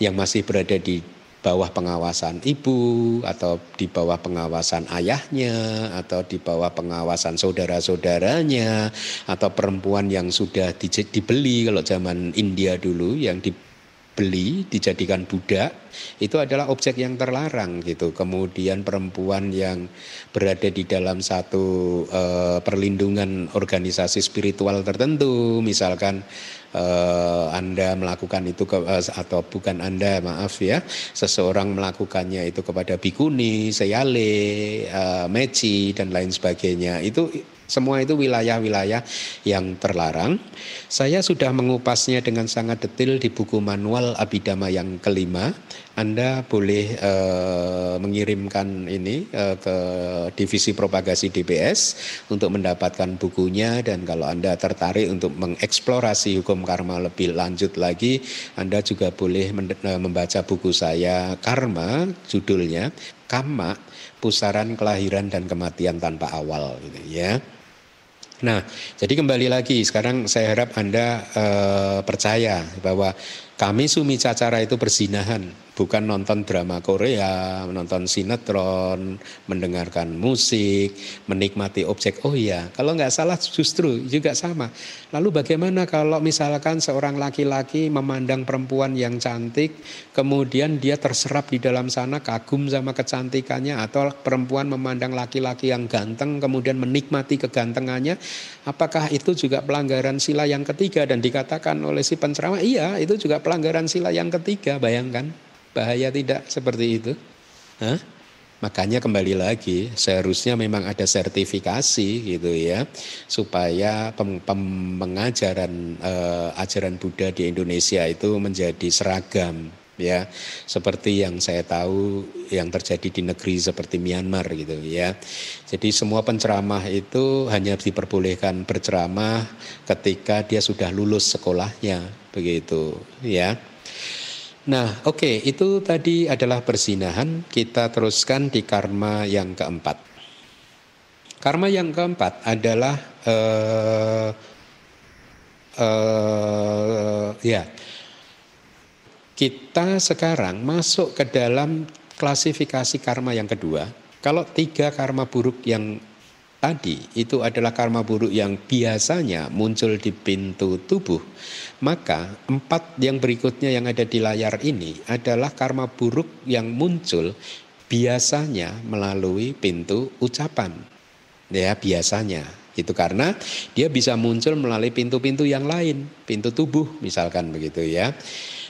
[SPEAKER 1] yang masih berada di bawah pengawasan ibu atau di bawah pengawasan ayahnya atau di bawah pengawasan saudara-saudaranya atau perempuan yang sudah dibeli kalau zaman India dulu yang dibeli dijadikan budak itu adalah objek yang terlarang gitu. Kemudian perempuan yang berada di dalam satu uh, perlindungan organisasi spiritual tertentu misalkan uh, Anda melakukan itu ke, uh, atau bukan Anda maaf ya seseorang melakukannya itu kepada bikuni, seyale, uh, meci dan lain sebagainya. Itu semua itu wilayah-wilayah yang terlarang. Saya sudah mengupasnya dengan sangat detail di buku manual Abidama yang kelima. Anda boleh uh, mengirimkan ini uh, ke divisi propagasi DBS untuk mendapatkan bukunya dan kalau Anda tertarik untuk mengeksplorasi hukum karma lebih lanjut lagi, Anda juga boleh eh, membaca buku saya Karma judulnya Kama Pusaran Kelahiran dan Kematian Tanpa Awal gitu ya. Nah, jadi kembali lagi sekarang saya harap Anda uh, percaya bahwa kami Sumi Cacara itu berzinahan bukan nonton drama Korea, menonton sinetron, mendengarkan musik, menikmati objek. Oh iya, kalau nggak salah justru juga sama. Lalu bagaimana kalau misalkan seorang laki-laki memandang perempuan yang cantik, kemudian dia terserap di dalam sana kagum sama kecantikannya, atau perempuan memandang laki-laki yang ganteng, kemudian menikmati kegantengannya, apakah itu juga pelanggaran sila yang ketiga dan dikatakan oleh si penceramah, iya itu juga pelanggaran sila yang ketiga, bayangkan. Bahaya tidak seperti itu? Hah? Makanya kembali lagi seharusnya memang ada sertifikasi gitu ya supaya pem, pem, pengajaran eh, ajaran Buddha di Indonesia itu menjadi seragam ya seperti yang saya tahu yang terjadi di negeri seperti Myanmar gitu ya. Jadi semua penceramah itu hanya diperbolehkan berceramah ketika dia sudah lulus sekolahnya begitu ya. Nah, oke, okay, itu tadi adalah persinahan. Kita teruskan di karma yang keempat. Karma yang keempat adalah uh, uh, ya kita sekarang masuk ke dalam klasifikasi karma yang kedua. Kalau tiga karma buruk yang tadi itu adalah karma buruk yang biasanya muncul di pintu tubuh, maka empat yang berikutnya yang ada di layar ini adalah karma buruk yang muncul biasanya melalui pintu ucapan. Ya, biasanya. Itu karena dia bisa muncul melalui pintu-pintu yang lain, pintu tubuh misalkan begitu ya.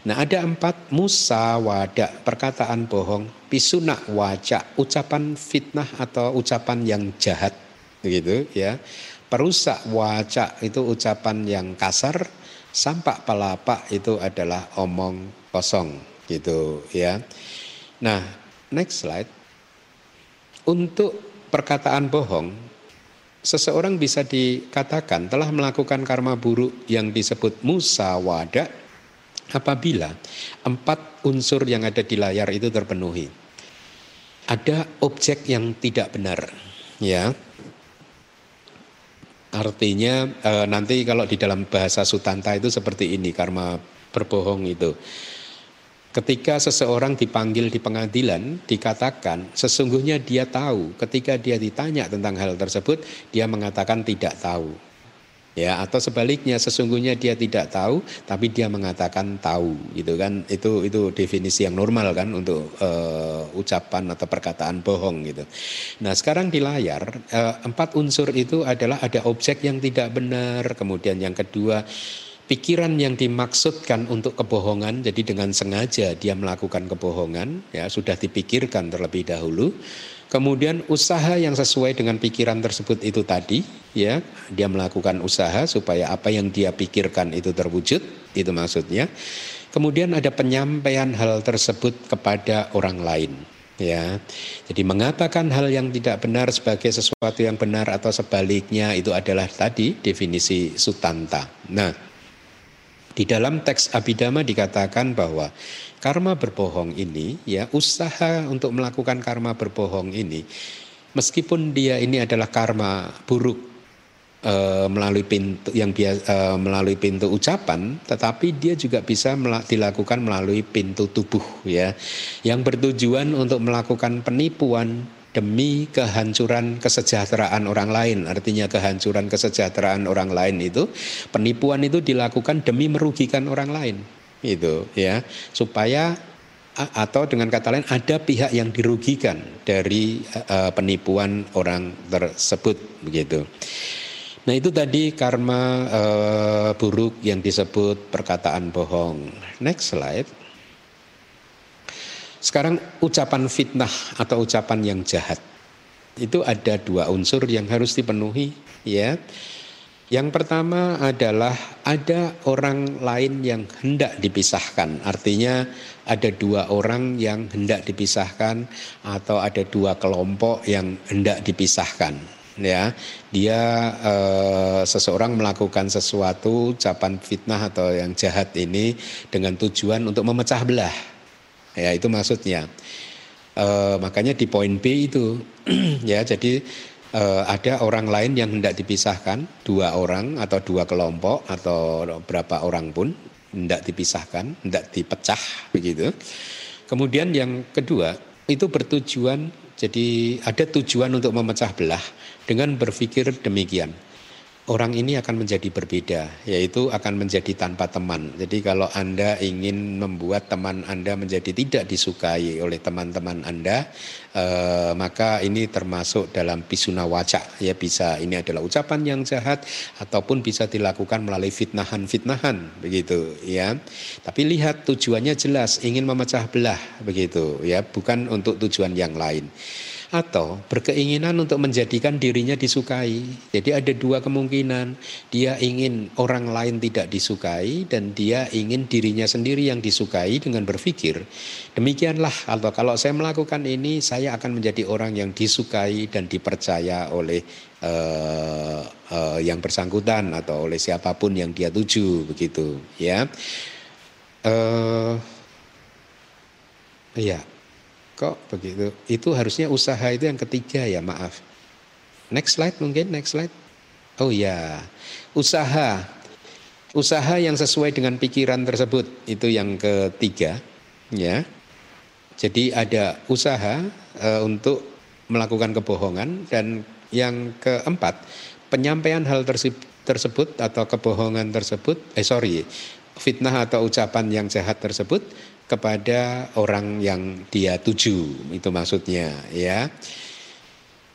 [SPEAKER 1] Nah ada empat musa wada perkataan bohong, pisuna wajah, ucapan fitnah atau ucapan yang jahat begitu ya. Perusak wajah itu ucapan yang kasar, sampak pelapa itu adalah omong kosong gitu ya. Nah, next slide. Untuk perkataan bohong, seseorang bisa dikatakan telah melakukan karma buruk yang disebut musawada apabila empat unsur yang ada di layar itu terpenuhi. Ada objek yang tidak benar, ya Artinya e, nanti kalau di dalam bahasa Sutanta itu seperti ini karma berbohong itu. Ketika seseorang dipanggil di pengadilan, dikatakan sesungguhnya dia tahu. Ketika dia ditanya tentang hal tersebut, dia mengatakan tidak tahu ya atau sebaliknya sesungguhnya dia tidak tahu tapi dia mengatakan tahu gitu kan? Itu itu definisi yang normal kan untuk uh, ucapan atau perkataan bohong gitu. Nah sekarang di layar uh, empat unsur itu adalah ada objek yang tidak benar kemudian yang kedua pikiran yang dimaksudkan untuk kebohongan jadi dengan sengaja dia melakukan kebohongan ya sudah dipikirkan terlebih dahulu Kemudian usaha yang sesuai dengan pikiran tersebut itu tadi, ya, dia melakukan usaha supaya apa yang dia pikirkan itu terwujud, itu maksudnya. Kemudian ada penyampaian hal tersebut kepada orang lain, ya. Jadi mengatakan hal yang tidak benar sebagai sesuatu yang benar atau sebaliknya itu adalah tadi definisi sutanta. Nah, di dalam teks Abhidhamma dikatakan bahwa karma berbohong ini ya usaha untuk melakukan karma berbohong ini meskipun dia ini adalah karma buruk uh, melalui pintu yang biasa uh, melalui pintu ucapan, tetapi dia juga bisa dilakukan melalui pintu tubuh ya, yang bertujuan untuk melakukan penipuan demi kehancuran kesejahteraan orang lain. Artinya kehancuran kesejahteraan orang lain itu penipuan itu dilakukan demi merugikan orang lain. Itu ya, supaya atau dengan kata lain ada pihak yang dirugikan dari uh, penipuan orang tersebut begitu. Nah itu tadi karma uh, buruk yang disebut perkataan bohong. Next slide. Sekarang ucapan fitnah atau ucapan yang jahat. Itu ada dua unsur yang harus dipenuhi ya. Yang pertama adalah ada orang lain yang hendak dipisahkan. Artinya ada dua orang yang hendak dipisahkan atau ada dua kelompok yang hendak dipisahkan. Ya, dia eh, seseorang melakukan sesuatu ucapan fitnah atau yang jahat ini dengan tujuan untuk memecah belah Ya itu maksudnya. E, makanya di poin B itu ya jadi e, ada orang lain yang hendak dipisahkan dua orang atau dua kelompok atau berapa orang pun hendak dipisahkan, hendak dipecah begitu. Kemudian yang kedua itu bertujuan jadi ada tujuan untuk memecah belah dengan berpikir demikian orang ini akan menjadi berbeda, yaitu akan menjadi tanpa teman. Jadi kalau Anda ingin membuat teman Anda menjadi tidak disukai oleh teman-teman Anda, eh, maka ini termasuk dalam pisuna waca. Ya bisa ini adalah ucapan yang jahat ataupun bisa dilakukan melalui fitnahan-fitnahan begitu ya. Tapi lihat tujuannya jelas ingin memecah belah begitu ya, bukan untuk tujuan yang lain atau berkeinginan untuk menjadikan dirinya disukai. Jadi ada dua kemungkinan. Dia ingin orang lain tidak disukai dan dia ingin dirinya sendiri yang disukai dengan berpikir demikianlah atau kalau saya melakukan ini saya akan menjadi orang yang disukai dan dipercaya oleh uh, uh, yang bersangkutan atau oleh siapa pun yang dia tuju begitu ya. Uh, iya. Kok begitu? Itu harusnya usaha itu yang ketiga ya, maaf. Next slide mungkin, next slide. Oh ya, usaha. Usaha yang sesuai dengan pikiran tersebut itu yang ketiga, ya. Jadi ada usaha e, untuk melakukan kebohongan dan yang keempat, penyampaian hal tersebut atau kebohongan tersebut, eh sorry, fitnah atau ucapan yang jahat tersebut kepada orang yang dia tuju itu maksudnya ya.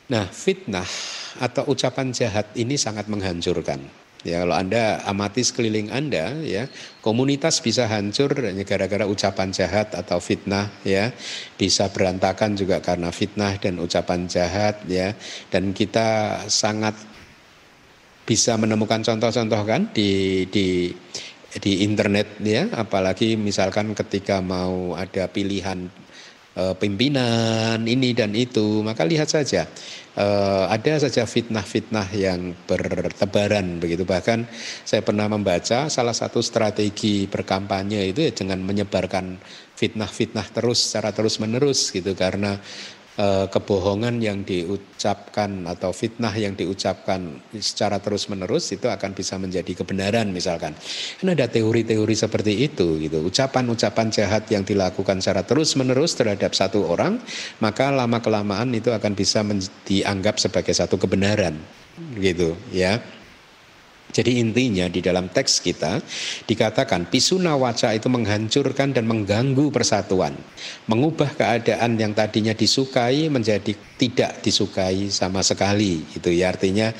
[SPEAKER 1] Nah, fitnah atau ucapan jahat ini sangat menghancurkan. Ya, kalau Anda amati sekeliling Anda ya, komunitas bisa hancur gara-gara ucapan jahat atau fitnah ya. Bisa berantakan juga karena fitnah dan ucapan jahat ya. Dan kita sangat bisa menemukan contoh-contoh kan di di di internet ya. Apalagi misalkan ketika mau ada pilihan e, pimpinan ini dan itu maka lihat saja. E, ada saja fitnah-fitnah yang bertebaran begitu. Bahkan saya pernah membaca salah satu strategi berkampanye itu ya dengan menyebarkan fitnah-fitnah terus secara terus menerus gitu. Karena Eh, kebohongan yang diucapkan atau fitnah yang diucapkan secara terus-menerus itu akan bisa menjadi kebenaran misalkan. Kan ada teori-teori seperti itu gitu. Ucapan-ucapan jahat yang dilakukan secara terus-menerus terhadap satu orang, maka lama kelamaan itu akan bisa dianggap sebagai satu kebenaran gitu ya. Jadi intinya di dalam teks kita dikatakan pisuna waca itu menghancurkan dan mengganggu persatuan. Mengubah keadaan yang tadinya disukai menjadi tidak disukai sama sekali. Itu ya artinya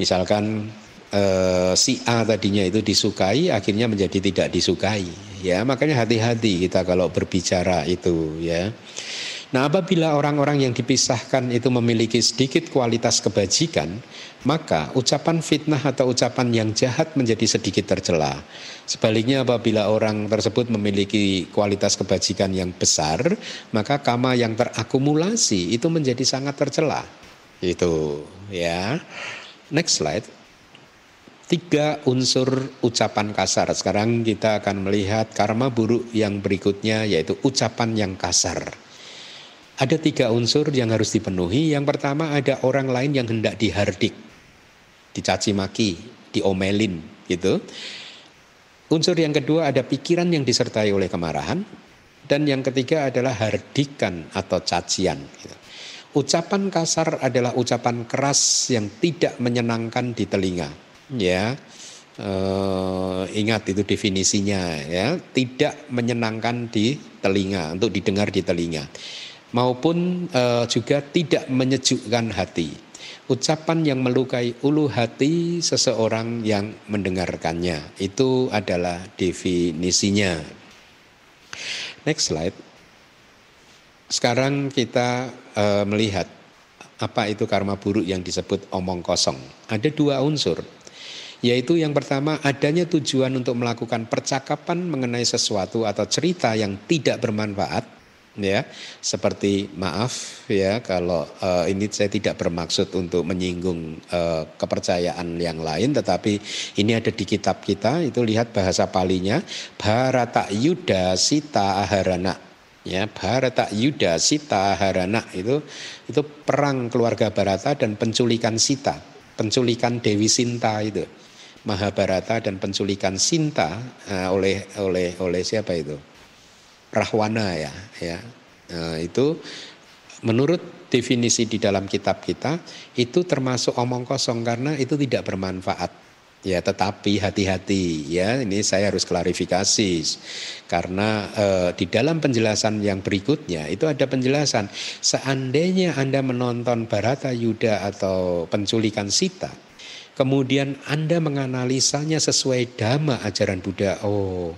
[SPEAKER 1] misalkan eh, si A tadinya itu disukai akhirnya menjadi tidak disukai. Ya makanya hati-hati kita kalau berbicara itu ya. Nah, apabila orang-orang yang dipisahkan itu memiliki sedikit kualitas kebajikan, maka ucapan fitnah atau ucapan yang jahat menjadi sedikit tercela. Sebaliknya, apabila orang tersebut memiliki kualitas kebajikan yang besar, maka kama yang terakumulasi itu menjadi sangat tercela. Itu, ya. Next slide tiga unsur ucapan kasar. Sekarang kita akan melihat karma buruk yang berikutnya yaitu ucapan yang kasar. Ada tiga unsur yang harus dipenuhi. Yang pertama ada orang lain yang hendak dihardik. Dicaci maki, diomelin gitu. Unsur yang kedua ada pikiran yang disertai oleh kemarahan dan yang ketiga adalah hardikan atau cacian. Gitu. Ucapan kasar adalah ucapan keras yang tidak menyenangkan di telinga. Ya, uh, ingat itu definisinya ya, tidak menyenangkan di telinga untuk didengar di telinga, maupun uh, juga tidak menyejukkan hati. Ucapan yang melukai ulu hati seseorang yang mendengarkannya itu adalah definisinya. Next slide. Sekarang kita uh, melihat apa itu karma buruk yang disebut omong kosong. Ada dua unsur, yaitu yang pertama adanya tujuan untuk melakukan percakapan mengenai sesuatu atau cerita yang tidak bermanfaat, ya seperti maaf ya kalau uh, ini saya tidak bermaksud untuk menyinggung uh, kepercayaan yang lain, tetapi ini ada di kitab kita itu lihat bahasa palinya Bharata Yuda Sita Aharana. Ya Bharata Yuda Sita Harana itu itu perang keluarga Barata dan penculikan Sita penculikan Dewi Sinta itu. Mahabharata dan penculikan Sinta uh, oleh oleh oleh siapa itu Rahwana ya ya uh, itu menurut definisi di dalam kitab kita itu termasuk omong kosong karena itu tidak bermanfaat Ya, tetapi hati-hati ya. Ini saya harus klarifikasi karena eh, di dalam penjelasan yang berikutnya itu ada penjelasan seandainya Anda menonton Barata Yuda atau penculikan Sita, kemudian Anda menganalisanya sesuai dhamma ajaran Buddha. Oh,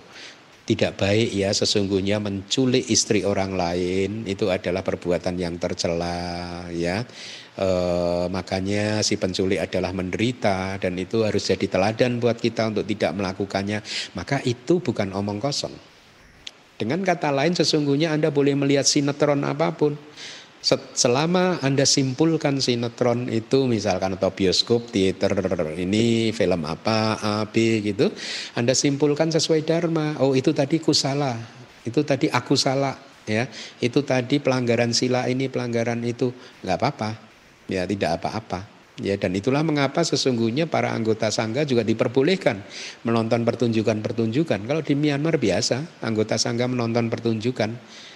[SPEAKER 1] tidak baik ya sesungguhnya menculik istri orang lain itu adalah perbuatan yang tercela ya. E, makanya si penculik adalah menderita dan itu harus jadi teladan buat kita untuk tidak melakukannya. Maka itu bukan omong kosong. Dengan kata lain sesungguhnya Anda boleh melihat sinetron apa pun selama Anda simpulkan sinetron itu misalkan atau bioskop, teater, ini film apa, A, B gitu, Anda simpulkan sesuai dharma. Oh itu tadi kusala, itu tadi aku salah, ya, itu tadi pelanggaran sila ini, pelanggaran itu, nggak apa-apa, ya tidak apa-apa. Ya dan itulah mengapa sesungguhnya para anggota sangga juga diperbolehkan menonton pertunjukan-pertunjukan. Kalau di Myanmar biasa anggota sangga menonton pertunjukan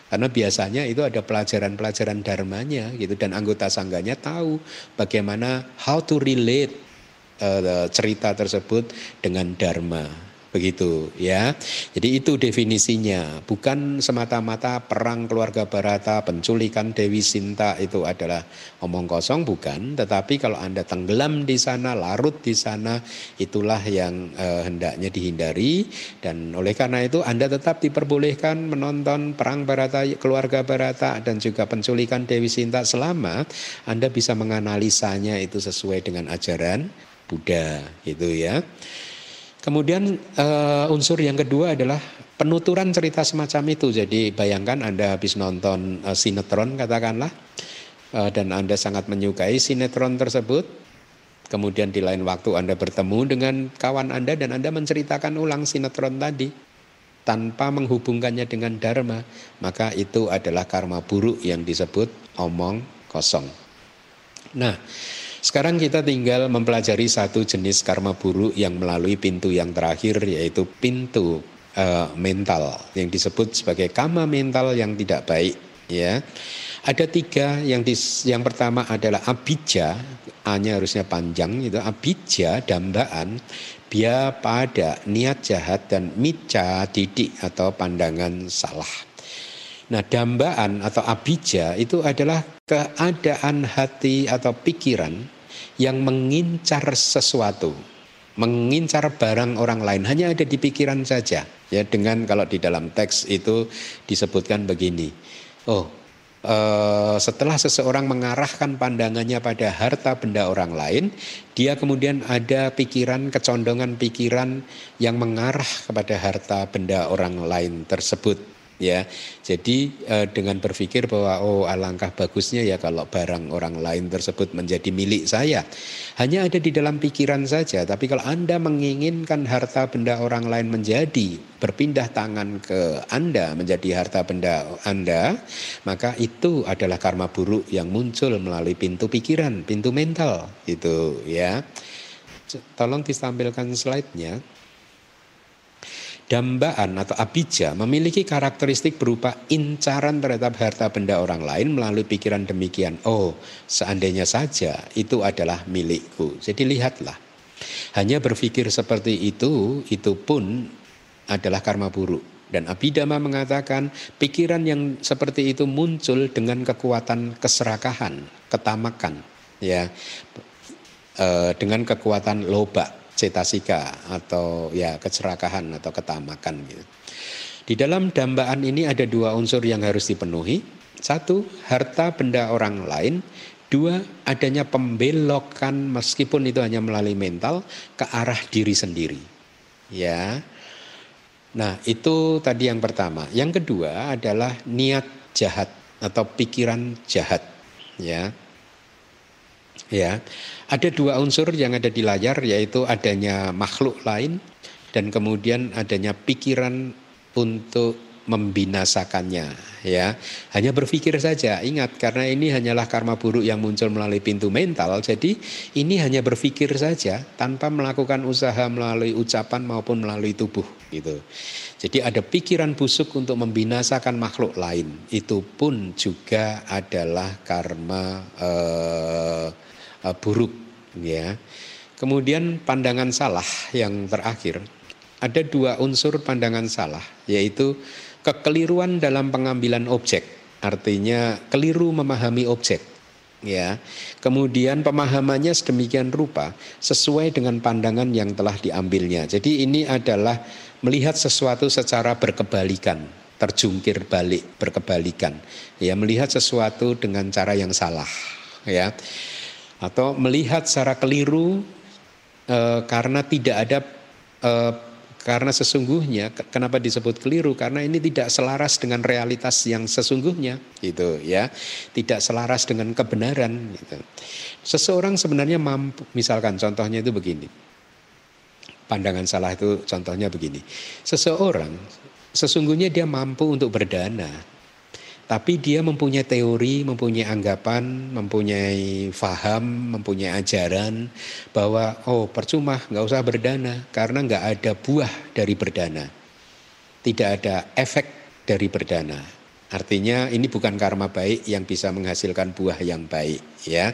[SPEAKER 1] karena biasanya itu ada pelajaran-pelajaran dharmanya gitu dan anggota sangganya tahu bagaimana how to relate uh, cerita tersebut dengan dharma begitu ya. Jadi itu definisinya, bukan semata-mata perang keluarga Barata, penculikan Dewi Sinta itu adalah omong kosong bukan, tetapi kalau Anda tenggelam di sana, larut di sana, itulah yang eh, hendaknya dihindari dan oleh karena itu Anda tetap diperbolehkan menonton perang Barata keluarga Barata dan juga penculikan Dewi Sinta selama Anda bisa menganalisanya itu sesuai dengan ajaran Buddha gitu ya. Kemudian uh, unsur yang kedua adalah penuturan cerita semacam itu. Jadi bayangkan Anda habis nonton uh, sinetron katakanlah uh, dan Anda sangat menyukai sinetron tersebut. Kemudian di lain waktu Anda bertemu dengan kawan Anda dan Anda menceritakan ulang sinetron tadi tanpa menghubungkannya dengan dharma, maka itu adalah karma buruk yang disebut omong kosong. Nah, sekarang kita tinggal mempelajari satu jenis karma buruk yang melalui pintu yang terakhir yaitu pintu uh, mental yang disebut sebagai karma mental yang tidak baik ya. Ada tiga yang dis, yang pertama adalah abija, A-nya harusnya panjang itu abija dambaan dia pada niat jahat dan mica didik atau pandangan salah. Nah, dambaan atau abija itu adalah keadaan hati atau pikiran yang mengincar sesuatu, mengincar barang orang lain hanya ada di pikiran saja. Ya dengan kalau di dalam teks itu disebutkan begini. Oh, eh, setelah seseorang mengarahkan pandangannya pada harta benda orang lain, dia kemudian ada pikiran kecondongan pikiran yang mengarah kepada harta benda orang lain tersebut ya. Jadi eh, dengan berpikir bahwa oh alangkah bagusnya ya kalau barang orang lain tersebut menjadi milik saya. Hanya ada di dalam pikiran saja, tapi kalau Anda menginginkan harta benda orang lain menjadi berpindah tangan ke Anda menjadi harta benda Anda, maka itu adalah karma buruk yang muncul melalui pintu pikiran, pintu mental itu ya. tolong ditampilkan slide-nya. Dambaan atau abija memiliki karakteristik berupa incaran terhadap harta benda orang lain melalui pikiran demikian. Oh, seandainya saja itu adalah milikku. Jadi lihatlah, hanya berpikir seperti itu, itu pun adalah karma buruk. Dan Abhidhamma mengatakan pikiran yang seperti itu muncul dengan kekuatan keserakahan, ketamakan, ya, e, dengan kekuatan loba cetasika atau ya kecerakahan atau ketamakan gitu. Di dalam dambaan ini ada dua unsur yang harus dipenuhi. Satu, harta benda orang lain. Dua, adanya pembelokan meskipun itu hanya melalui mental ke arah diri sendiri. Ya. Nah, itu tadi yang pertama. Yang kedua adalah niat jahat atau pikiran jahat. Ya. Ya, ada dua unsur yang ada di layar yaitu adanya makhluk lain dan kemudian adanya pikiran untuk membinasakannya ya. Hanya berpikir saja ingat karena ini hanyalah karma buruk yang muncul melalui pintu mental jadi ini hanya berpikir saja tanpa melakukan usaha melalui ucapan maupun melalui tubuh gitu. Jadi ada pikiran busuk untuk membinasakan makhluk lain itu pun juga adalah karma eh, buruk ya. Kemudian pandangan salah yang terakhir. Ada dua unsur pandangan salah yaitu kekeliruan dalam pengambilan objek artinya keliru memahami objek ya. Kemudian pemahamannya sedemikian rupa sesuai dengan pandangan yang telah diambilnya. Jadi ini adalah melihat sesuatu secara berkebalikan terjungkir balik berkebalikan. Ya melihat sesuatu dengan cara yang salah ya atau melihat secara keliru e, karena tidak ada e, karena sesungguhnya kenapa disebut keliru? Karena ini tidak selaras dengan realitas yang sesungguhnya itu ya. Tidak selaras dengan kebenaran gitu. seseorang sebenarnya mampu misalkan contohnya itu begini. Pandangan salah itu contohnya begini. Seseorang sesungguhnya dia mampu untuk berdana tapi dia mempunyai teori, mempunyai anggapan, mempunyai faham, mempunyai ajaran bahwa oh percuma nggak usah berdana karena nggak ada buah dari berdana, tidak ada efek dari berdana. Artinya ini bukan karma baik yang bisa menghasilkan buah yang baik, ya.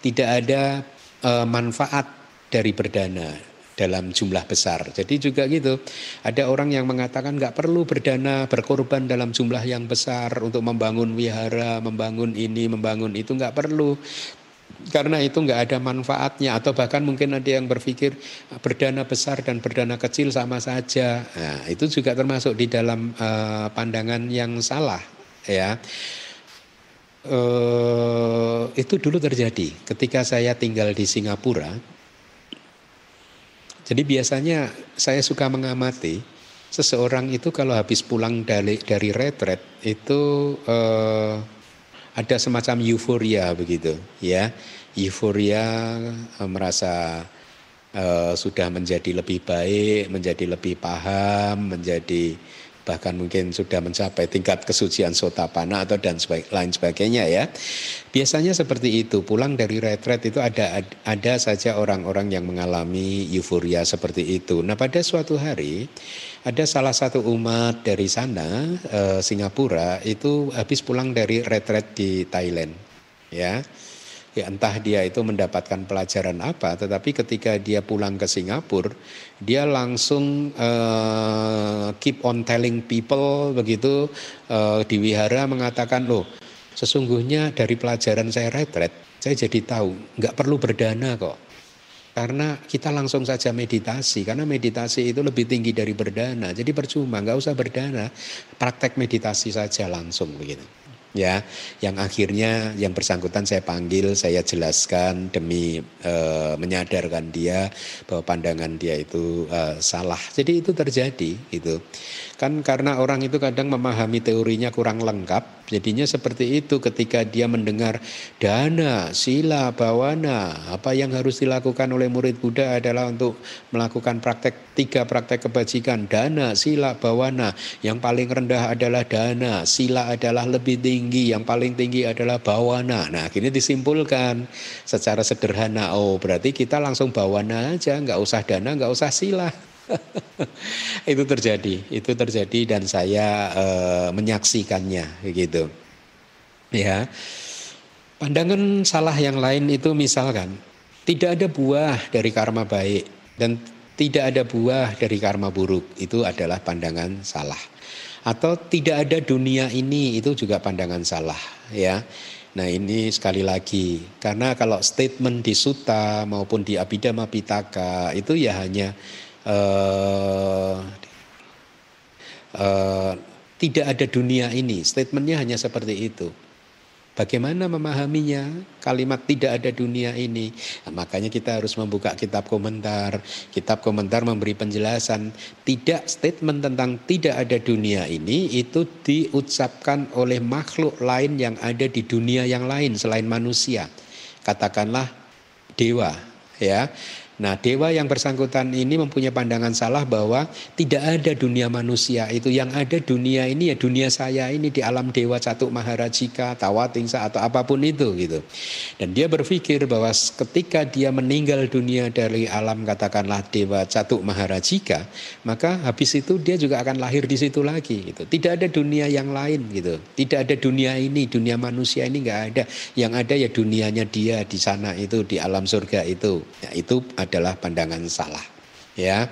[SPEAKER 1] Tidak ada e, manfaat dari berdana dalam jumlah besar. Jadi juga gitu, ada orang yang mengatakan nggak perlu berdana, berkorban dalam jumlah yang besar untuk membangun wihara, membangun ini, membangun itu nggak perlu karena itu nggak ada manfaatnya atau bahkan mungkin ada yang berpikir berdana besar dan berdana kecil sama saja. Nah, itu juga termasuk di dalam uh, pandangan yang salah ya. Uh, itu dulu terjadi ketika saya tinggal di Singapura jadi biasanya saya suka mengamati seseorang itu kalau habis pulang dari dari retret itu eh, ada semacam euforia begitu ya. Euforia eh, merasa eh, sudah menjadi lebih baik menjadi lebih paham menjadi bahkan mungkin sudah mencapai tingkat kesucian sotapana atau dan lain sebagainya ya. Biasanya seperti itu, pulang dari retret itu ada ada saja orang-orang yang mengalami euforia seperti itu. Nah, pada suatu hari ada salah satu umat dari sana eh, Singapura itu habis pulang dari retret di Thailand ya ya entah dia itu mendapatkan pelajaran apa tetapi ketika dia pulang ke Singapura dia langsung uh, keep on telling people begitu. Uh, di wihara mengatakan loh sesungguhnya dari pelajaran saya retret saya jadi tahu nggak perlu berdana kok. Karena kita langsung saja meditasi karena meditasi itu lebih tinggi dari berdana. Jadi percuma nggak usah berdana praktek meditasi saja langsung begitu ya yang akhirnya yang bersangkutan saya panggil saya jelaskan demi e, menyadarkan dia bahwa pandangan dia itu e, salah. Jadi itu terjadi itu Kan karena orang itu kadang memahami teorinya kurang lengkap, jadinya seperti itu ketika dia mendengar dana, sila, bawana, apa yang harus dilakukan oleh murid Buddha adalah untuk melakukan praktek tiga praktek kebajikan, dana, sila, bawana. Yang paling rendah adalah dana, sila adalah lebih tinggi, yang paling tinggi adalah bawana. Nah, akhirnya disimpulkan secara sederhana, oh berarti kita langsung bawana aja, nggak usah dana, nggak usah sila. itu terjadi, itu terjadi dan saya e, menyaksikannya gitu. Ya. Pandangan salah yang lain itu misalkan tidak ada buah dari karma baik dan tidak ada buah dari karma buruk. Itu adalah pandangan salah. Atau tidak ada dunia ini itu juga pandangan salah, ya. Nah ini sekali lagi karena kalau statement di Suta maupun di Abhidhamma Pitaka itu ya hanya uh, tidak ada dunia ini. Statementnya hanya seperti itu. Bagaimana memahaminya? Kalimat tidak ada dunia ini. Nah, makanya kita harus membuka kitab komentar. Kitab komentar memberi penjelasan. Tidak statement tentang tidak ada dunia ini itu diucapkan oleh makhluk lain yang ada di dunia yang lain selain manusia. Katakanlah dewa, ya. Nah, dewa yang bersangkutan ini mempunyai pandangan salah bahwa tidak ada dunia manusia itu yang ada dunia ini ya dunia saya ini di alam dewa Catuk Maharajika, Tawatingsa atau apa pun itu gitu. Dan dia berpikir bahwa ketika dia meninggal dunia dari alam katakanlah dewa Catuk Maharajika, maka habis itu dia juga akan lahir di situ lagi gitu. Tidak ada dunia yang lain gitu. Tidak ada dunia ini, dunia manusia ini nggak ada. Yang ada ya dunianya dia di sana itu di alam surga itu. Ya, itu adalah pandangan salah. Ya.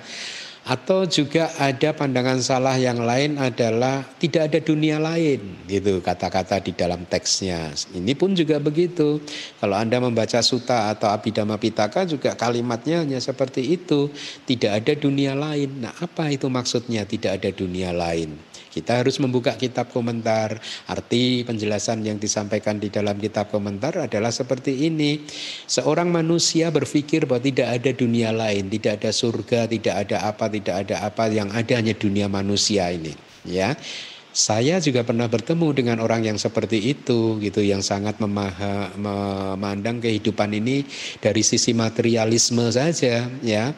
[SPEAKER 1] Atau juga ada pandangan salah yang lain adalah tidak ada dunia lain gitu kata-kata di dalam teksnya. Ini pun juga begitu. Kalau Anda membaca Suta atau Abhidhamma Pitaka juga kalimatnya hanya seperti itu, tidak ada dunia lain. Nah, apa itu maksudnya tidak ada dunia lain? Kita harus membuka kitab komentar. Arti penjelasan yang disampaikan di dalam kitab komentar adalah seperti ini. Seorang manusia berpikir bahwa tidak ada dunia lain, tidak ada surga, tidak ada apa, tidak ada apa, yang ada hanya dunia manusia ini. Ya, saya juga pernah bertemu dengan orang yang seperti itu gitu yang sangat memaha, memandang kehidupan ini dari sisi materialisme saja ya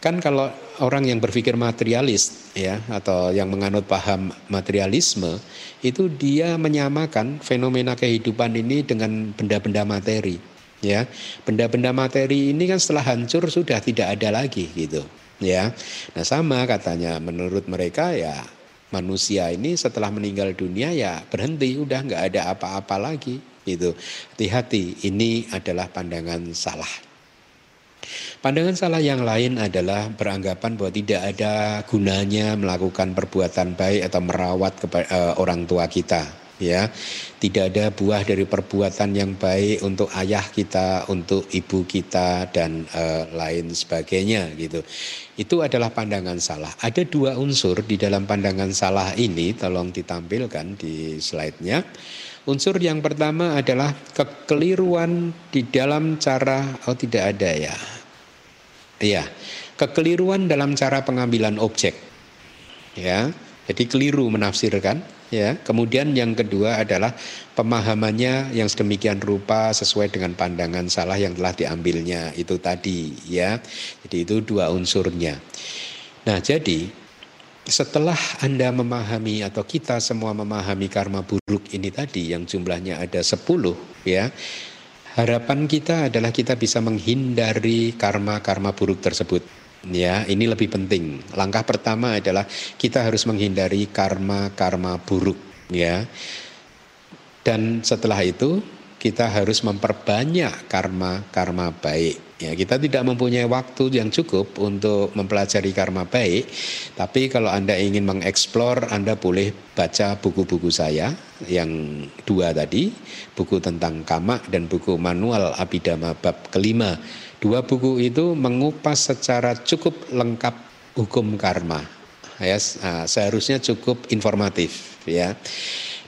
[SPEAKER 1] Kan kalau orang yang berpikir materialis ya atau yang menganut paham materialisme itu dia menyamakan fenomena kehidupan ini dengan benda-benda materi ya. Benda-benda materi ini kan setelah hancur sudah tidak ada lagi gitu ya. Nah sama katanya menurut mereka ya manusia ini setelah meninggal dunia ya berhenti udah nggak ada apa-apa lagi gitu. Hati-hati ini adalah pandangan salah Pandangan salah yang lain adalah beranggapan bahwa tidak ada gunanya melakukan perbuatan baik atau merawat kepada, eh, orang tua kita ya. Tidak ada buah dari perbuatan yang baik untuk ayah kita untuk ibu kita dan uh, lain sebagainya gitu. Itu adalah pandangan salah. Ada dua unsur di dalam pandangan salah ini tolong ditampilkan di slide-nya unsur yang pertama adalah kekeliruan di dalam cara oh tidak ada ya Iya, kekeliruan dalam cara pengambilan objek. Ya, jadi keliru menafsirkan. Ya, kemudian yang kedua adalah pemahamannya yang sedemikian rupa sesuai dengan pandangan salah yang telah diambilnya itu tadi. Ya, jadi itu dua unsurnya. Nah, jadi setelah Anda memahami atau kita semua memahami karma buruk ini tadi yang jumlahnya ada 10 ya Harapan kita adalah kita bisa menghindari karma-karma buruk tersebut. Ya, ini lebih penting. Langkah pertama adalah kita harus menghindari karma-karma buruk, ya. Dan setelah itu kita harus memperbanyak karma-karma baik. Ya, kita tidak mempunyai waktu yang cukup untuk mempelajari karma baik, tapi kalau Anda ingin mengeksplor, Anda boleh baca buku-buku saya yang dua tadi, buku tentang kama dan buku manual Abhidhamma bab kelima. Dua buku itu mengupas secara cukup lengkap hukum karma. Ya, seharusnya cukup informatif ya.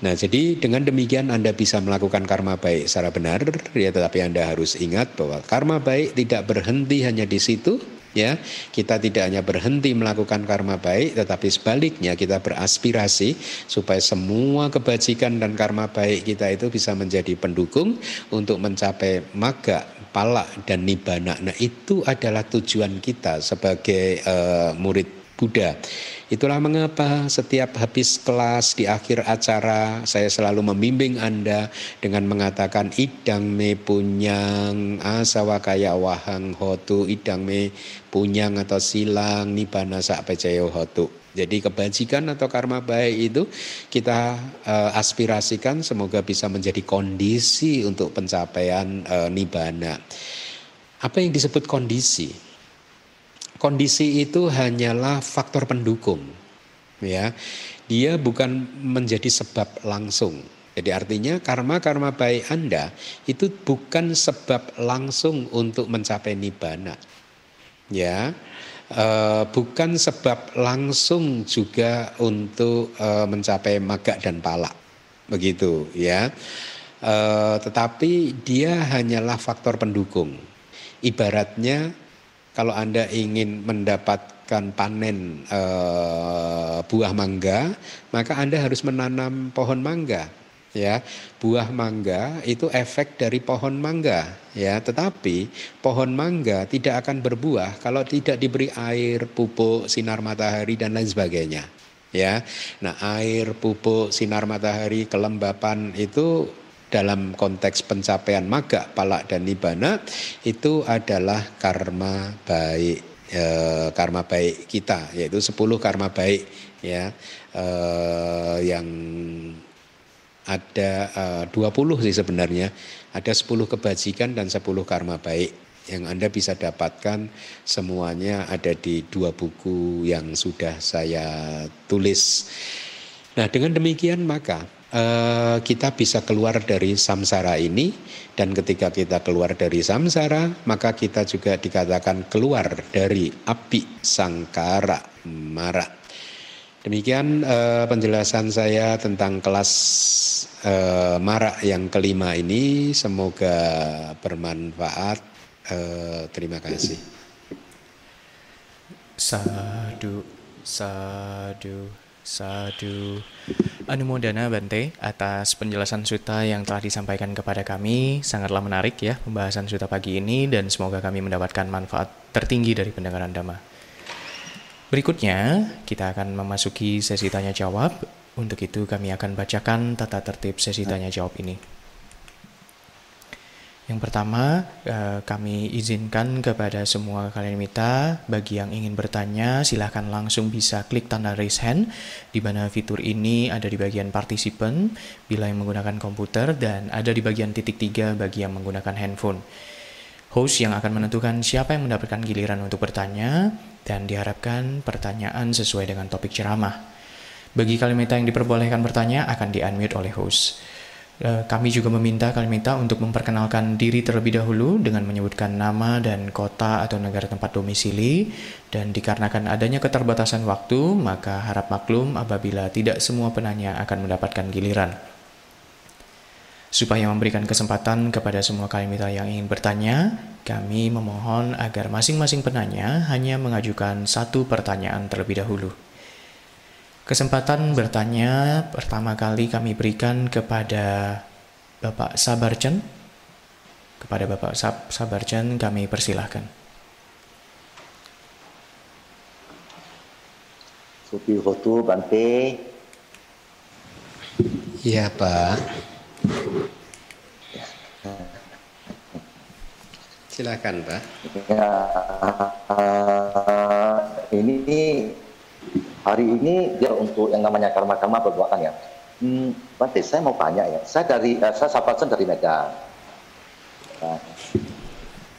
[SPEAKER 1] Nah, jadi dengan demikian Anda bisa melakukan karma baik secara benar, ya tetapi Anda harus ingat bahwa karma baik tidak berhenti hanya di situ, ya. Kita tidak hanya berhenti melakukan karma baik tetapi sebaliknya kita beraspirasi supaya semua kebajikan dan karma baik kita itu bisa menjadi pendukung untuk mencapai maga pala dan nibana nah itu adalah tujuan kita sebagai uh, murid Buddha. Itulah mengapa setiap habis kelas di akhir acara saya selalu membimbing Anda dengan mengatakan idang me punyang asawakaya wahang hotu idang me punyang atau silang nibana sak pecayo hotu. Jadi kebajikan atau karma baik itu kita uh, aspirasikan semoga bisa menjadi kondisi untuk pencapaian uh, nibana. Apa yang disebut kondisi? Kondisi itu hanyalah faktor pendukung ya. Dia bukan menjadi sebab langsung. Jadi artinya karma-karma baik Anda itu bukan sebab langsung untuk mencapai nibbana ya. E, bukan sebab langsung juga untuk e, mencapai maga dan pala begitu ya. E, tetapi dia hanyalah faktor pendukung. Ibaratnya kalau Anda ingin mendapatkan panen e, buah mangga, maka Anda harus menanam pohon mangga. Ya, buah mangga itu efek dari pohon mangga, ya. Tetapi pohon mangga tidak akan berbuah kalau tidak diberi air, pupuk, sinar matahari dan lain sebagainya. Ya, nah air, pupuk, sinar matahari, kelembapan itu dalam konteks pencapaian maga, palak dan nibana itu adalah karma baik e, karma baik kita yaitu 10 karma baik ya. E, yang ada e, 20 sih sebenarnya. Ada 10 kebajikan dan 10 karma baik yang Anda bisa dapatkan. Semuanya ada di dua buku yang sudah saya tulis. Nah, dengan demikian maka Eh, kita bisa keluar dari samsara ini dan ketika kita keluar dari samsara maka kita juga dikatakan keluar dari api sangkara mara. Demikian uh, penjelasan saya tentang kelas uh, mara yang kelima ini semoga bermanfaat. Uh, terima kasih.
[SPEAKER 2] Sadu, sadu. Sadu. Anumodana Bante atas penjelasan suta yang telah disampaikan kepada kami. Sangatlah menarik ya pembahasan suta pagi ini dan semoga kami mendapatkan manfaat tertinggi dari pendengaran Dhamma. Berikutnya, kita akan memasuki sesi tanya jawab. Untuk itu kami akan bacakan tata tertib sesi tanya jawab ini. Yang pertama, eh, kami izinkan kepada semua kalian mita, bagi yang ingin bertanya, silahkan langsung bisa klik tanda raise hand, di mana fitur ini ada di bagian participant, bila yang menggunakan komputer, dan ada di bagian titik tiga bagi yang menggunakan handphone. Host yang akan menentukan siapa yang mendapatkan giliran untuk bertanya, dan diharapkan pertanyaan sesuai dengan topik ceramah. Bagi kalian yang diperbolehkan bertanya, akan di-unmute oleh host. Eh, kami juga meminta Kalimita untuk memperkenalkan diri terlebih dahulu dengan menyebutkan nama dan kota atau negara tempat domisili. Dan dikarenakan adanya keterbatasan waktu, maka harap maklum apabila tidak semua penanya akan mendapatkan giliran. Supaya memberikan kesempatan kepada semua kalimita yang ingin bertanya, kami memohon agar masing-masing penanya hanya mengajukan satu pertanyaan terlebih dahulu. Kesempatan bertanya pertama kali kami berikan kepada Bapak Sabarjan. Kepada Bapak Sab Sabarjan kami persilahkan.
[SPEAKER 3] Supi Hotu Bante.
[SPEAKER 1] Iya Pak. Silakan Pak. Ya,
[SPEAKER 3] ini hari ini dia untuk yang namanya karma-karma perbuatan ya. Hmm, Bante, saya mau tanya ya. Saya dari uh, saya Sabatsen dari Medan. Nah,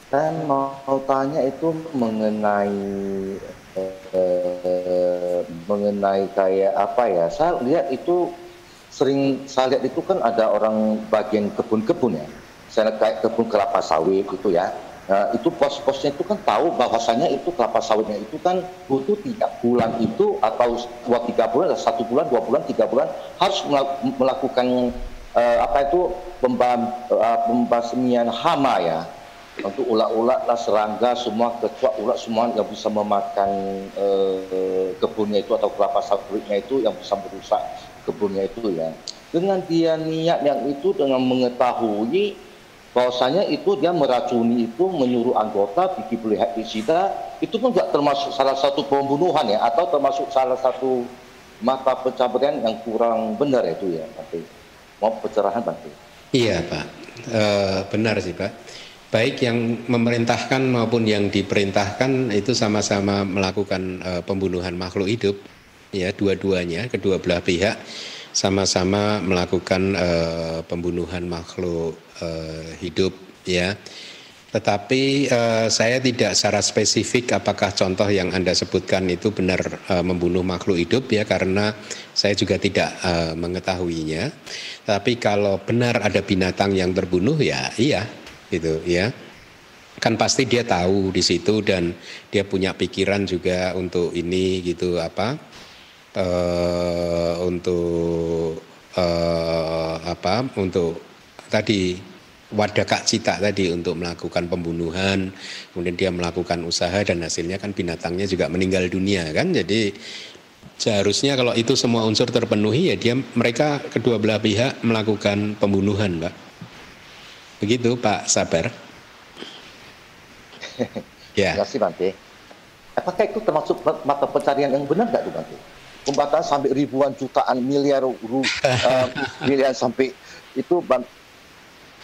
[SPEAKER 3] saya mau, tanya itu mengenai uh, mengenai kayak apa ya? Saya lihat itu sering saya lihat itu kan ada orang bagian kebun-kebun ya. Saya kayak kebun kelapa sawit itu ya Nah, itu pos-posnya itu kan tahu bahwasanya itu kelapa sawitnya itu kan butuh tiga bulan itu atau dua tiga bulan, satu bulan, dua bulan, tiga bulan harus melakukan uh, apa itu pembasmian hama ya. untuk ulat-ulat lah serangga semua kecuali ulat semua yang bisa memakan uh, kebunnya itu atau kelapa sawitnya itu yang bisa merusak kebunnya itu ya dengan dia niat yang itu dengan mengetahui bahwasanya itu dia meracuni itu menyuruh anggota bikin pelihat isida itu pun juga termasuk salah satu pembunuhan ya atau termasuk salah satu mata pencapaian yang kurang benar itu ya Pak mau pencerahan Pak
[SPEAKER 1] Iya Pak. E, benar sih Pak. Baik yang memerintahkan maupun yang diperintahkan itu sama-sama melakukan uh, pembunuhan makhluk hidup ya dua-duanya kedua belah pihak sama-sama melakukan uh, pembunuhan makhluk uh, hidup ya. Tetapi uh, saya tidak secara spesifik apakah contoh yang Anda sebutkan itu benar uh, membunuh makhluk hidup ya karena saya juga tidak uh, mengetahuinya. Tapi kalau benar ada binatang yang terbunuh ya iya gitu ya. Kan pasti dia tahu di situ dan dia punya pikiran juga untuk ini gitu apa uh, untuk uh, apa untuk tadi wadakak cita tadi untuk melakukan pembunuhan kemudian dia melakukan usaha dan hasilnya kan binatangnya juga meninggal dunia kan jadi seharusnya kalau itu semua unsur terpenuhi ya dia mereka kedua belah pihak melakukan pembunuhan mbak Begitu Pak Sabar.
[SPEAKER 3] ya. Terima kasih Bante. Apakah itu termasuk mata pencarian yang benar nggak tuh Bante? Pembatasan sampai ribuan jutaan miliar ru, uh, miliar sampai itu Bante.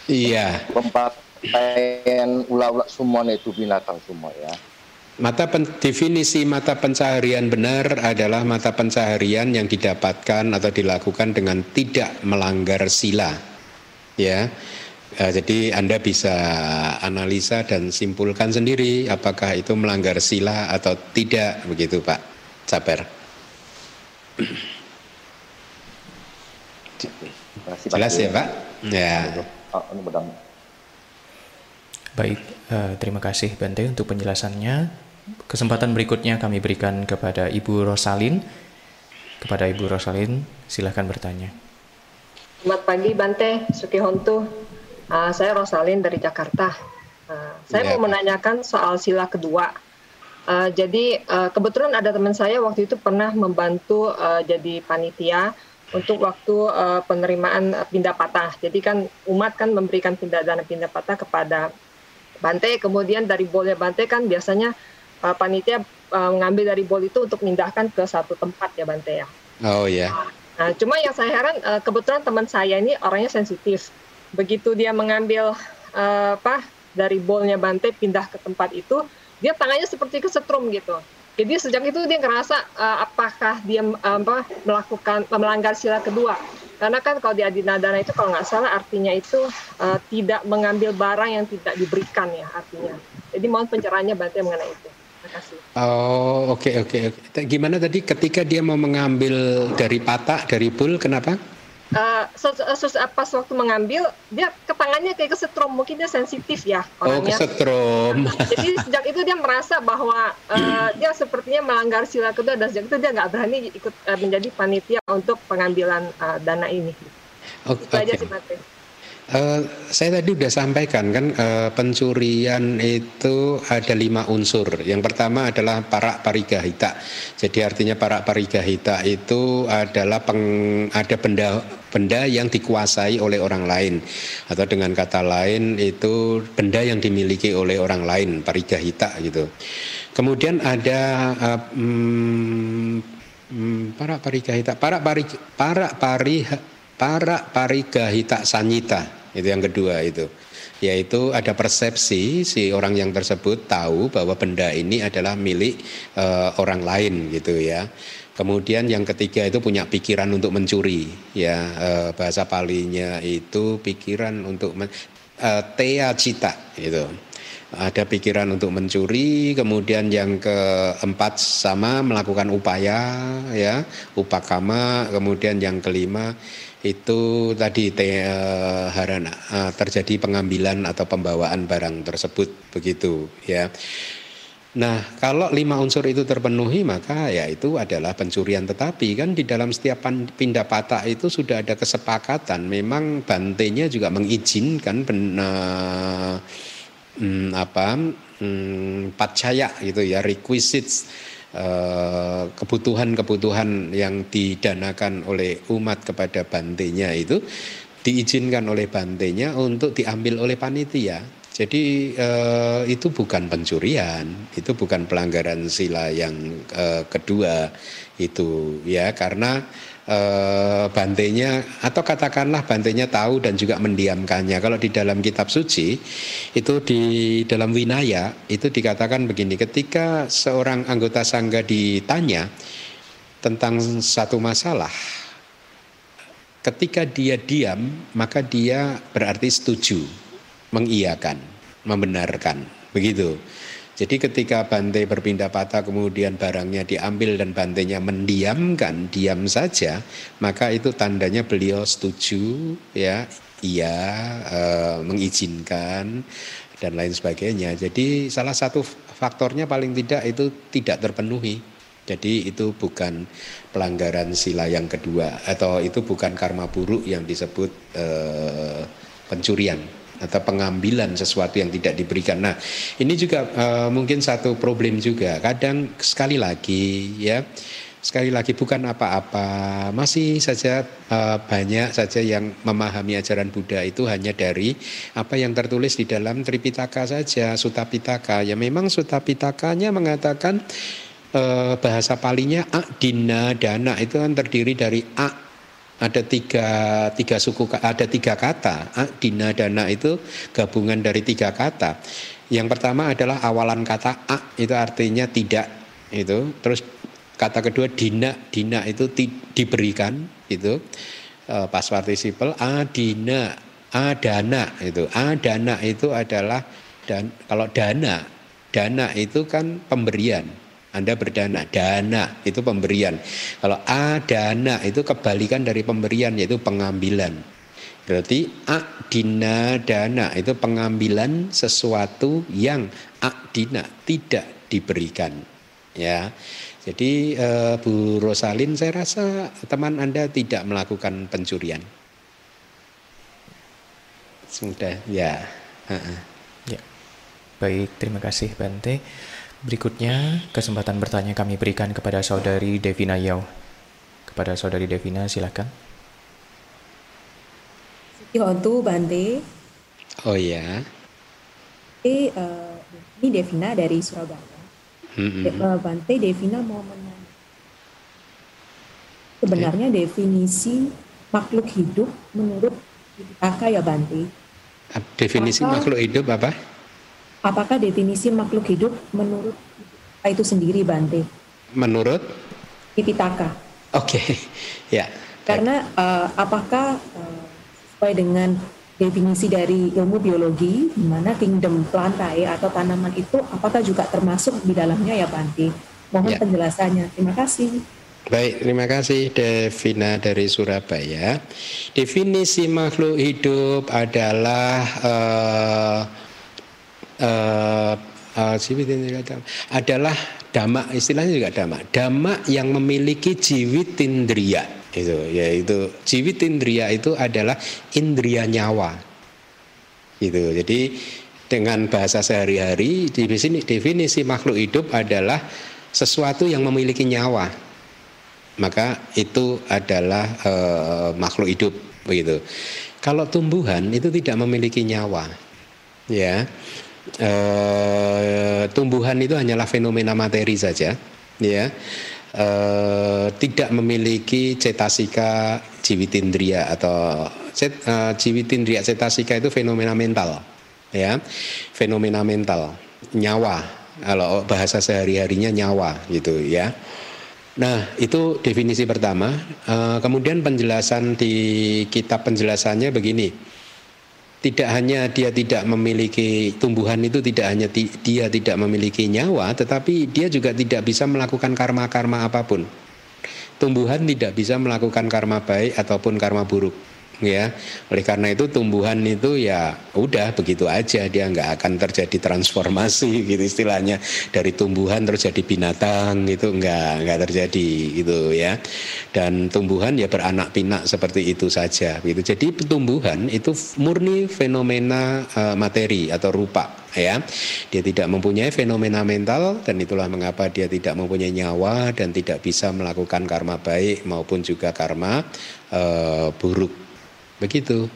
[SPEAKER 1] Iya.
[SPEAKER 3] Pembatasan ulah-ulah semuanya itu binatang semua ya.
[SPEAKER 1] Mata pen, definisi mata pencaharian benar adalah mata pencaharian yang didapatkan atau dilakukan dengan tidak melanggar sila. Ya. Ya, jadi Anda bisa analisa dan simpulkan sendiri apakah itu melanggar sila atau tidak begitu Pak Jelas ya Pak? Ya.
[SPEAKER 2] Oh, Baik, uh, terima kasih Bante untuk penjelasannya. Kesempatan berikutnya kami berikan kepada Ibu Rosalin. Kepada Ibu Rosalin, silahkan bertanya.
[SPEAKER 4] Selamat pagi Bante, Suki Hontu. Uh, saya Rosalin dari Jakarta. Uh, saya yeah. mau menanyakan soal sila kedua. Uh, jadi uh, kebetulan ada teman saya waktu itu pernah membantu uh, jadi panitia untuk waktu uh, penerimaan pindah patah. Jadi kan umat kan memberikan pindah dana pindah patah kepada Bante, kemudian dari bolnya Bante kan biasanya uh, panitia uh, mengambil dari bol itu untuk memindahkan ke satu tempat ya Bante ya.
[SPEAKER 1] Oh ya. Yeah.
[SPEAKER 4] Nah, cuma yang saya heran uh, kebetulan teman saya ini orangnya sensitif begitu dia mengambil uh, apa dari bolnya Bante pindah ke tempat itu dia tangannya seperti kesetrum gitu jadi sejak itu dia ngerasa uh, apakah dia uh, apa melakukan melanggar sila kedua karena kan kalau di adinadana itu kalau nggak salah artinya itu uh, tidak mengambil barang yang tidak diberikan ya artinya jadi mohon pencerahannya Bante mengenai itu Terima kasih.
[SPEAKER 1] Oh oke okay, oke okay, okay. gimana tadi ketika dia mau mengambil dari patak dari bul kenapa?
[SPEAKER 4] Uh, pas waktu mengambil dia ke tangannya kayak kesetrum mungkin dia sensitif ya
[SPEAKER 1] oh, orangnya. Oh kesetrum.
[SPEAKER 4] Jadi sejak itu dia merasa bahwa uh, dia sepertinya melanggar sila kedua dan sejak itu dia nggak berani ikut uh, menjadi panitia untuk pengambilan uh, dana ini.
[SPEAKER 1] Okay, itu aja sih Uh, saya tadi sudah sampaikan kan uh, pencurian itu ada lima unsur. Yang pertama adalah para parigahita. Jadi artinya para parigahita itu adalah peng, ada benda benda yang dikuasai oleh orang lain atau dengan kata lain itu benda yang dimiliki oleh orang lain parigahita gitu. Kemudian ada uh, hmm, para parigahita, para pari para pari para parigahita sanyita itu yang kedua itu. Yaitu ada persepsi si orang yang tersebut tahu bahwa benda ini adalah milik uh, orang lain gitu ya. Kemudian yang ketiga itu punya pikiran untuk mencuri ya uh, bahasa palinya itu pikiran untuk men, uh, tea cita gitu ada pikiran untuk mencuri, kemudian yang keempat sama melakukan upaya ya, upakama, kemudian yang kelima itu tadi te, uh, harana uh, terjadi pengambilan atau pembawaan barang tersebut begitu ya. Nah, kalau lima unsur itu terpenuhi maka ya itu adalah pencurian tetapi kan di dalam setiap pindah patah itu sudah ada kesepakatan memang bantenya juga mengizinkan ben, uh, hmm, apa hmm, pacaya gitu ya requisites eh, kebutuhan-kebutuhan yang didanakan oleh umat kepada bantenya itu diizinkan oleh bantenya untuk diambil oleh panitia. Jadi eh, itu bukan pencurian, itu bukan pelanggaran sila yang eh, kedua itu ya karena eh, bantenya atau katakanlah bantenya tahu dan juga mendiamkannya. Kalau di dalam kitab suci itu di dalam winaya itu dikatakan begini, ketika seorang anggota sangga ditanya tentang satu masalah Ketika dia diam, maka dia berarti setuju, mengiyakan, membenarkan. Begitu. Jadi ketika Bante berpindah patah kemudian barangnya diambil dan Bantenya mendiamkan, diam saja, maka itu tandanya beliau setuju, ya, iya, e, mengizinkan dan lain sebagainya. Jadi salah satu faktornya paling tidak itu tidak terpenuhi. Jadi itu bukan pelanggaran sila yang kedua atau itu bukan karma buruk yang disebut eh, pencurian atau pengambilan sesuatu yang tidak diberikan. Nah, ini juga eh, mungkin satu problem juga. Kadang sekali lagi ya sekali lagi bukan apa-apa masih saja uh, banyak saja yang memahami ajaran Buddha itu hanya dari apa yang tertulis di dalam Tripitaka saja Sutapitaka ya memang Sutapitakanya mengatakan eh, bahasa palinya a dina dana itu kan terdiri dari a ada tiga tiga suku ada tiga kata. A dina dana itu gabungan dari tiga kata. Yang pertama adalah awalan kata a itu artinya tidak itu. Terus kata kedua dina dina itu ti, diberikan itu. E, pas participle a dina a dana itu. A dana itu adalah dan kalau dana dana itu kan pemberian anda berdana, dana itu pemberian. Kalau a dana itu kebalikan dari pemberian yaitu pengambilan. Berarti a dina dana itu pengambilan sesuatu yang a dina tidak diberikan. Ya. Jadi eh, Bu Rosalin saya rasa teman Anda tidak melakukan pencurian. Sudah ya. Uh -uh.
[SPEAKER 2] Ya. Baik, terima kasih Bante. Berikutnya, kesempatan bertanya kami berikan kepada saudari Devina Yau. Kepada saudari Devina, silakan.
[SPEAKER 5] Hontu Bante.
[SPEAKER 1] Oh ya.
[SPEAKER 5] Eh, uh, ini Devina dari Surabaya. Mm -hmm. Bante, Devina mau menanya. Sebenarnya okay. definisi makhluk hidup menurut Aka ya Bante.
[SPEAKER 1] Definisi Maka, makhluk hidup apa?
[SPEAKER 5] Apakah definisi makhluk hidup menurut itu sendiri Bante?
[SPEAKER 1] Menurut?
[SPEAKER 5] Tipitaka.
[SPEAKER 1] Oke, okay. ya.
[SPEAKER 5] Karena uh, apakah uh, sesuai dengan definisi dari ilmu biologi, di mana kingdom plantae atau tanaman itu apakah juga termasuk di dalamnya ya Bante? Mohon ya. penjelasannya. Terima kasih.
[SPEAKER 1] Baik, terima kasih Devina dari Surabaya. Definisi makhluk hidup adalah uh, uh, adalah dhamma istilahnya juga dhamma dhamma yang memiliki jiwitindria itu yaitu jiwitindria itu adalah indria nyawa. Itu jadi dengan bahasa sehari-hari di sini definisi makhluk hidup adalah sesuatu yang memiliki nyawa. Maka itu adalah uh, makhluk hidup. Begitu. Kalau tumbuhan itu tidak memiliki nyawa. Ya eh, tumbuhan itu hanyalah fenomena materi saja, ya. Eh, tidak memiliki cetasika jiwitindria atau cet, eh, jiwitindria cetasika itu fenomena mental, ya, fenomena mental, nyawa. Kalau bahasa sehari-harinya nyawa, gitu ya. Nah, itu definisi pertama. Uh, kemudian penjelasan di kitab penjelasannya begini tidak hanya dia tidak memiliki tumbuhan itu tidak hanya dia tidak memiliki nyawa tetapi dia juga tidak bisa melakukan karma-karma apa pun. Tumbuhan tidak bisa melakukan karma baik ataupun karma buruk ya. Oleh karena itu tumbuhan itu ya udah begitu aja dia nggak akan terjadi transformasi gitu istilahnya dari tumbuhan terus jadi binatang itu nggak nggak terjadi gitu ya. Dan tumbuhan ya beranak pinak seperti itu saja gitu. Jadi tumbuhan itu murni fenomena uh, materi atau rupa ya. Dia tidak mempunyai fenomena mental dan itulah mengapa dia tidak mempunyai nyawa dan tidak bisa melakukan karma baik maupun juga karma uh, buruk Begitu.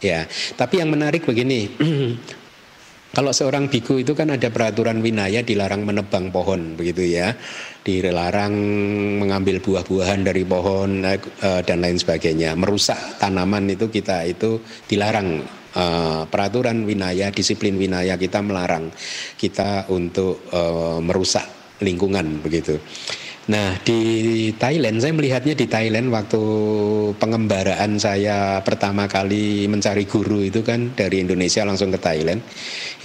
[SPEAKER 1] Ya, tapi yang menarik begini. Kalau seorang biku itu kan ada peraturan winaya dilarang menebang pohon begitu ya. Dilarang mengambil buah-buahan dari pohon eh, dan lain sebagainya. Merusak tanaman itu kita itu dilarang uh, peraturan winaya, disiplin winaya kita melarang kita untuk uh, merusak lingkungan begitu. Nah di Thailand saya melihatnya di Thailand waktu pengembaraan saya pertama kali mencari guru itu kan dari Indonesia langsung ke Thailand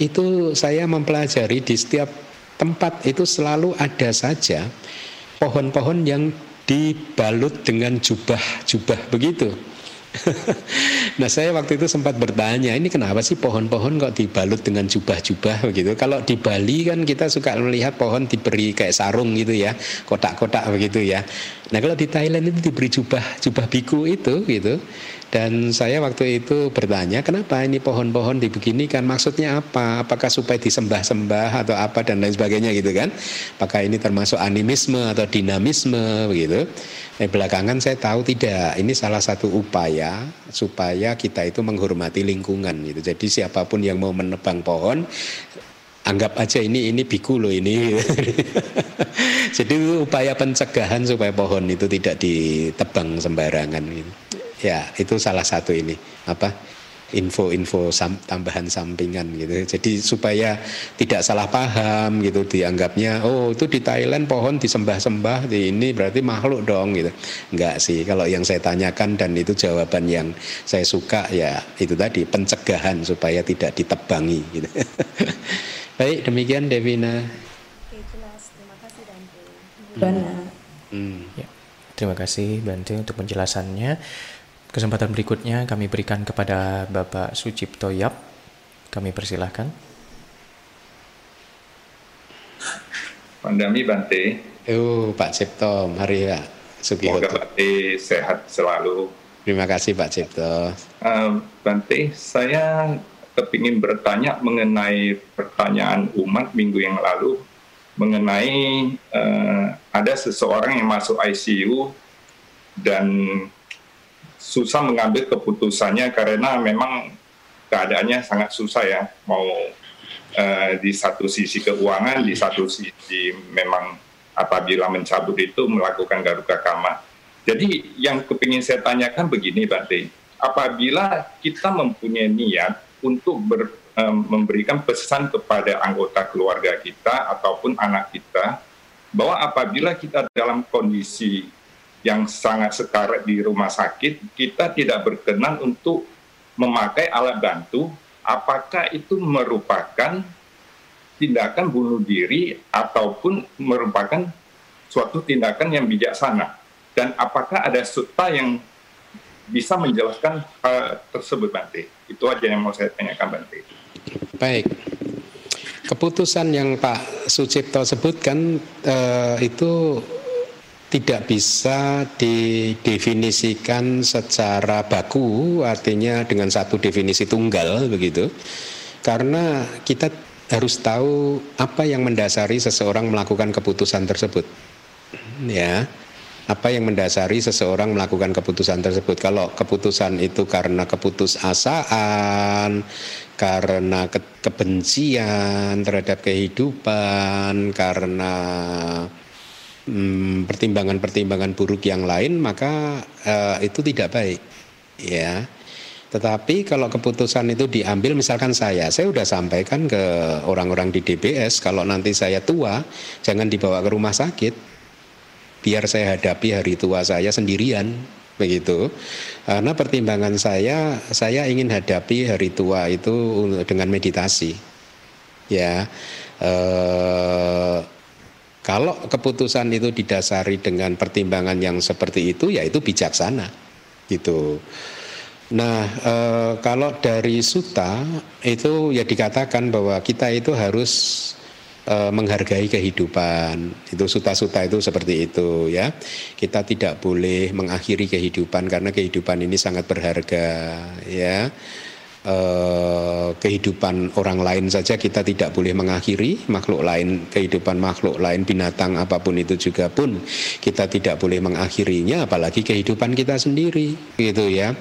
[SPEAKER 1] itu saya mempelajari di setiap tempat itu selalu ada saja pohon-pohon yang dibalut dengan jubah-jubah begitu nah saya waktu itu sempat bertanya ini kenapa sih pohon-pohon kok dibalut dengan jubah-jubah begitu? Kalau di Bali kan kita suka melihat pohon diberi kayak sarung gitu ya kotak-kotak begitu ya nah kalau di Thailand itu diberi jubah jubah biku itu gitu dan saya waktu itu bertanya kenapa ini pohon-pohon dibeginikan maksudnya apa? Apakah supaya disembah-sembah atau apa dan lain sebagainya gitu kan? Apakah ini termasuk animisme atau dinamisme begitu? Eh, belakangan saya tahu tidak. Ini salah satu upaya supaya kita itu menghormati lingkungan gitu. Jadi siapa pun yang mau menebang pohon anggap aja ini ini biku loh ini. Jadi upaya pencegahan supaya pohon itu tidak ditebang sembarangan gitu. Ya, itu salah satu ini apa info-info sam, tambahan sampingan gitu. Jadi supaya tidak salah paham gitu dianggapnya oh itu di Thailand pohon disembah-sembah di ini berarti makhluk dong gitu. Enggak sih kalau yang saya tanyakan dan itu jawaban yang saya suka ya itu tadi pencegahan supaya tidak ditebangi gitu. Baik, demikian Devina. Oke, jelas. Terima kasih
[SPEAKER 2] Dante. Hmm. Hmm. Ya. Terima kasih Bante untuk penjelasannya. Kesempatan berikutnya kami berikan kepada Bapak Sucipto Yap. Kami persilahkan.
[SPEAKER 6] Pandami Bante.
[SPEAKER 1] Oh, Pak Cipto, mari Pak
[SPEAKER 6] Semoga Bante sehat selalu.
[SPEAKER 1] Terima kasih Pak Cipto.
[SPEAKER 6] Uh, Bante, saya kepingin bertanya mengenai pertanyaan umat minggu yang lalu mengenai uh, ada seseorang yang masuk ICU dan susah mengambil keputusannya karena memang keadaannya sangat susah ya mau uh, di satu sisi keuangan di satu sisi memang apabila mencabut itu melakukan garuda kama. Jadi yang kepingin saya tanyakan begini Bante, apabila kita mempunyai niat untuk ber, um, memberikan pesan kepada anggota keluarga kita ataupun anak kita bahwa apabila kita dalam kondisi yang sangat sekarat di rumah sakit, kita tidak berkenan untuk memakai alat bantu, apakah itu merupakan tindakan bunuh diri ataupun merupakan suatu tindakan yang bijaksana? Dan apakah ada suta yang bisa menjelaskan hal tersebut, Bante? Itu aja yang mau saya tanyakan, Bante.
[SPEAKER 1] Baik. Keputusan yang Pak Sucipto sebutkan eh, itu tidak bisa didefinisikan secara baku artinya dengan satu definisi tunggal begitu karena kita harus tahu apa yang mendasari seseorang melakukan keputusan tersebut ya apa yang mendasari seseorang melakukan keputusan tersebut? Kalau keputusan itu karena keputusasaan karena ke kebencian terhadap kehidupan karena Hmm, pertimbangan-pertimbangan buruk yang lain maka uh, itu tidak baik ya. Tetapi kalau keputusan itu diambil misalkan saya saya sudah sampaikan ke orang-orang di DBS kalau nanti saya tua jangan dibawa ke rumah sakit biar saya hadapi hari tua saya sendirian begitu karena pertimbangan saya saya ingin hadapi hari tua itu dengan meditasi ya eh, kalau keputusan itu didasari dengan pertimbangan yang seperti itu, ya itu bijaksana, gitu. Nah, e, kalau dari suta itu ya dikatakan bahwa kita itu harus e, menghargai kehidupan. Itu suta-suta itu seperti itu ya. Kita tidak boleh mengakhiri kehidupan karena kehidupan ini sangat berharga ya. Eh, kehidupan orang lain saja kita tidak boleh mengakhiri makhluk lain kehidupan makhluk lain binatang apa pun itu juga pun kita tidak boleh mengakhirinya apalagi kehidupan kita sendiri gitu ya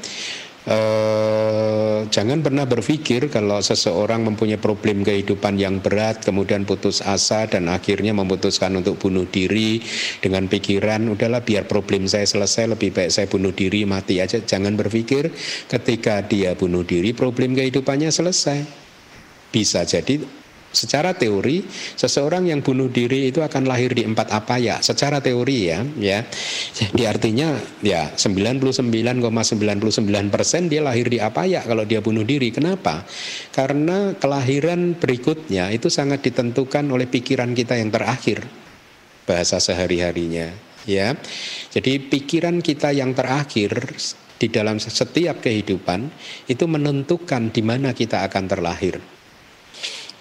[SPEAKER 1] eh, jangan pernah berpikir kalau seseorang mempunyai problem kehidupan yang berat kemudian putus asa dan akhirnya memutuskan untuk bunuh diri dengan pikiran udahlah biar problem saya selesai lebih baik saya bunuh diri mati aja. Jangan berpikir ketika dia bunuh diri problem kehidupannya selesai. Bisa jadi Secara teori, seseorang yang bunuh diri itu akan lahir di empat apa ya? Secara teori ya, ya. Jadi artinya ya 99,99% persen dia lahir di apa ya kalau dia bunuh diri. Kenapa? Karena kelahiran berikutnya itu sangat ditentukan oleh pikiran kita yang terakhir. Bahasa sehari-harinya, ya. Jadi pikiran kita yang terakhir di dalam setiap kehidupan itu menentukan di mana kita akan terlahir.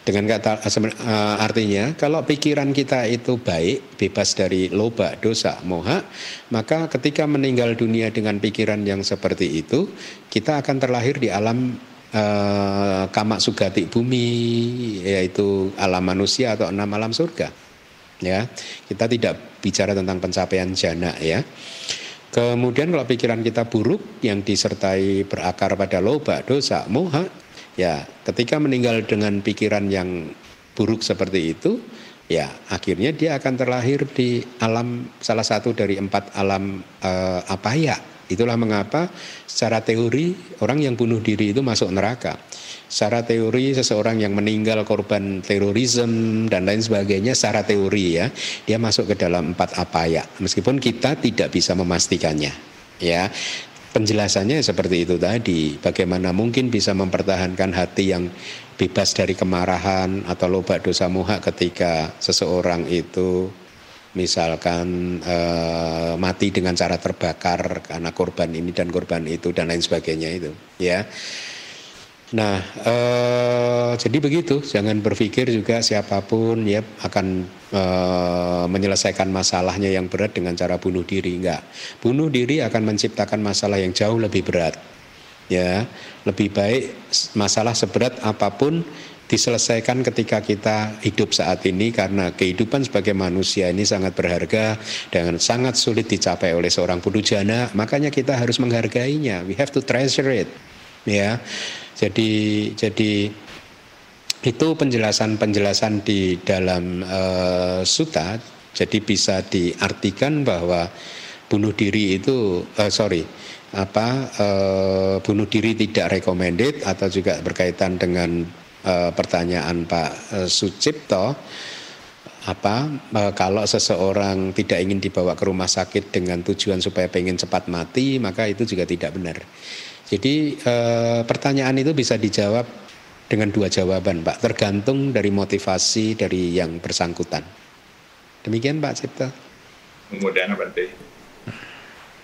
[SPEAKER 1] Dengan kata uh, artinya kalau pikiran kita itu baik, bebas dari loba, dosa, moha, maka ketika meninggal dunia dengan pikiran yang seperti itu, kita akan terlahir di alam uh, kama sugati bumi, yaitu alam manusia atau enam alam surga. Ya, kita tidak bicara tentang pencapaian jana ya. Kemudian kalau pikiran kita buruk yang disertai berakar pada loba, dosa, moha, Ya, ketika meninggal dengan pikiran yang buruk seperti itu, ya akhirnya dia akan terlahir di alam salah satu dari empat alam eh, apa ya. Itulah mengapa secara teori orang yang bunuh diri itu masuk neraka. Secara teori seseorang yang meninggal korban terorisme dan lain sebagainya secara teori ya, dia masuk ke dalam empat apa ya. Meskipun kita tidak bisa memastikannya. Ya, penjelasannya seperti itu tadi. Bagaimana mungkin bisa mempertahankan hati yang bebas dari kemarahan atau loba dosa moha ketika seseorang itu misalkan e, mati dengan cara terbakar karena korban ini dan korban itu dan lain sebagainya itu ya Nah, eh, jadi begitu. Jangan berpikir juga siapa pun ya akan eh, menyelesaikan masalahnya yang berat dengan cara bunuh diri. Enggak. Bunuh diri akan menciptakan masalah yang jauh lebih berat. Ya, lebih baik masalah seberat apa pun diselesaikan ketika kita hidup saat ini karena kehidupan sebagai manusia ini sangat berharga dan sangat sulit dicapai oleh seorang jana makanya kita harus menghargainya we have to treasure it ya jadi jadi itu penjelasan-penjelasan di dalam uh, suta. Jadi bisa diartikan bahwa bunuh diri itu uh, sorry apa uh, bunuh diri tidak recommended atau juga berkaitan dengan uh, pertanyaan Pak Sucipto apa e, kalau seseorang tidak ingin dibawa ke rumah sakit dengan tujuan supaya pengen cepat mati maka itu juga tidak benar jadi eh, pertanyaan itu bisa dijawab dengan dua jawaban, Pak, tergantung dari motivasi dari yang bersangkutan. Demikian, Pak Cipta.
[SPEAKER 6] Kemudian, Bante.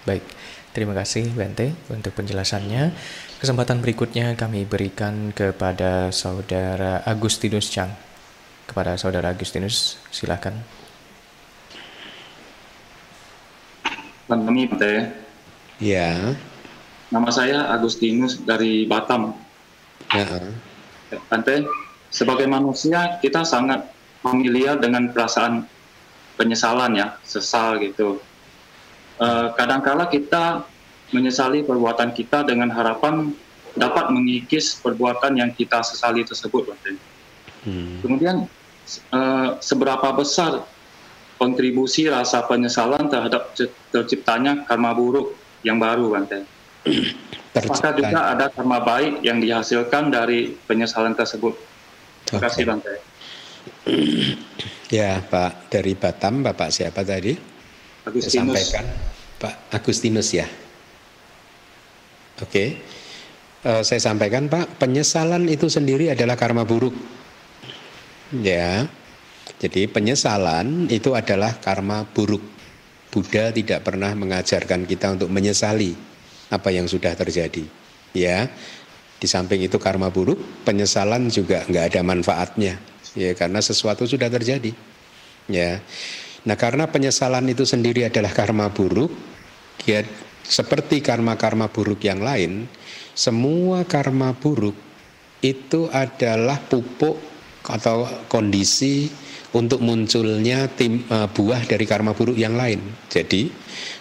[SPEAKER 2] Baik, terima kasih Bante untuk penjelasannya. Kesempatan berikutnya kami berikan kepada Saudara Agustinus Chang. Kepada Saudara Agustinus, silakan.
[SPEAKER 7] Pandemi, Bante.
[SPEAKER 1] Ya.
[SPEAKER 7] Nama saya Agustinus dari Batam. Ya. Ante, sebagai manusia kita sangat familiar dengan perasaan penyesalan ya, sesal gitu. Uh, kadangkala kita menyesali perbuatan kita dengan harapan dapat mengikis perbuatan yang kita sesali tersebut. Hmm. Kemudian uh, seberapa besar kontribusi rasa penyesalan terhadap terciptanya karma buruk yang baru, Bante? Apakah juga ada karma baik yang dihasilkan dari penyesalan tersebut? Terima kasih Bante.
[SPEAKER 1] Ya Pak dari Batam Bapak siapa tadi?
[SPEAKER 7] Agustinus. Saya sampaikan
[SPEAKER 1] Pak Agustinus ya. Oke. Okay. Uh, eh, saya sampaikan Pak penyesalan itu sendiri adalah karma buruk. Ya. Jadi penyesalan itu adalah karma buruk. Buddha tidak pernah mengajarkan kita untuk menyesali apa yang sudah terjadi. ya di samping itu karma buruk penyesalan juga nggak ada manfaatnya. Ya karena sesuatu sudah terjadi. Ya. Nah karena penyesalan itu sendiri adalah karma buruk ya seperti karma-karma buruk yang lain semua karma buruk itu adalah pupuk atau kondisi untuk munculnya tim uh, buah dari karma buruk yang lain. Jadi,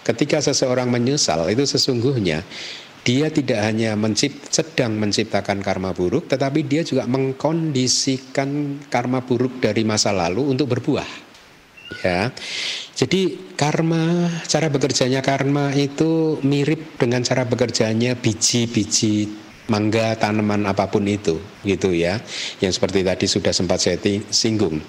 [SPEAKER 1] ketika seseorang menyesal itu sesungguhnya dia tidak hanya mencipt, sedang menciptakan karma buruk, tetapi dia juga mengkondisikan karma buruk dari masa lalu untuk berbuah. Ya, jadi karma, cara bekerjanya karma itu mirip dengan cara bekerjanya biji-biji mangga tanaman apa pun itu, gitu ya. Yang seperti tadi sudah sempat saya singgung.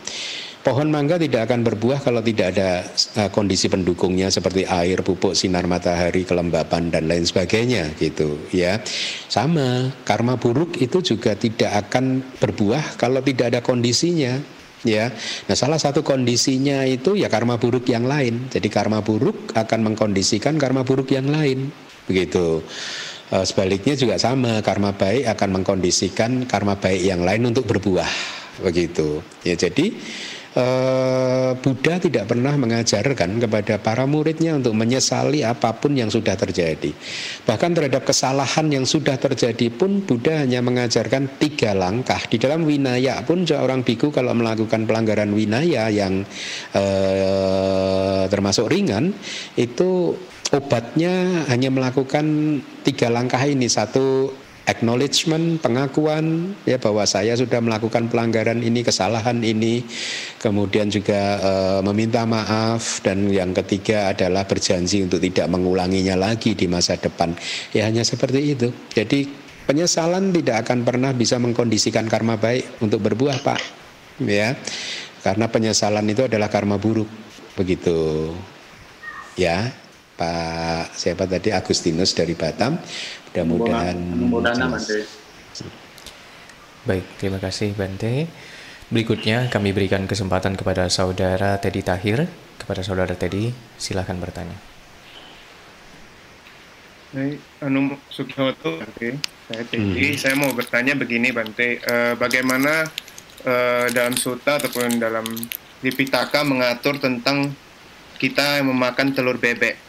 [SPEAKER 1] Pohon mangga tidak akan berbuah kalau tidak ada uh, kondisi pendukungnya seperti air, pupuk, sinar matahari, kelembapan dan lain sebagainya gitu ya. Sama, karma buruk itu juga tidak akan berbuah kalau tidak ada kondisinya ya. Nah, salah satu kondisinya itu ya karma buruk yang lain. Jadi karma buruk akan mengkondisikan karma buruk yang lain. Begitu. Uh, sebaliknya juga sama, karma baik akan mengkondisikan karma baik yang lain untuk berbuah. Begitu. Ya, jadi Eh, Buddha tidak pernah mengajarkan kepada para muridnya untuk menyesali apa pun yang sudah terjadi. Bahkan terhadap kesalahan yang sudah terjadi pun Buddha hanya mengajarkan tiga langkah. Di dalam winaya pun seorang biku kalau melakukan pelanggaran winaya yang uh, termasuk ringan itu obatnya hanya melakukan tiga langkah ini. Satu acknowledgement, pengakuan ya bahwa saya sudah melakukan pelanggaran ini, kesalahan ini, kemudian juga e, meminta maaf dan yang ketiga adalah berjanji untuk tidak mengulanginya lagi di masa depan. Ya hanya seperti itu. Jadi penyesalan tidak akan pernah bisa mengkondisikan karma baik untuk berbuah, Pak. Ya. Karena penyesalan itu adalah karma buruk. Begitu. Ya, Pak siapa tadi Agustinus dari Batam Mudah-mudahan
[SPEAKER 2] Baik, terima kasih Bante. Berikutnya kami berikan kesempatan kepada saudara Teddy Tahir. Kepada saudara Teddy, silahkan bertanya.
[SPEAKER 8] Baik, Anu Sugihoto, Bante. Saya Teddy. Hmm. Saya mau bertanya begini, Bante. Uh, bagaimana uh, dalam suta ataupun dalam Dipitaka mengatur tentang kita memakan telur bebek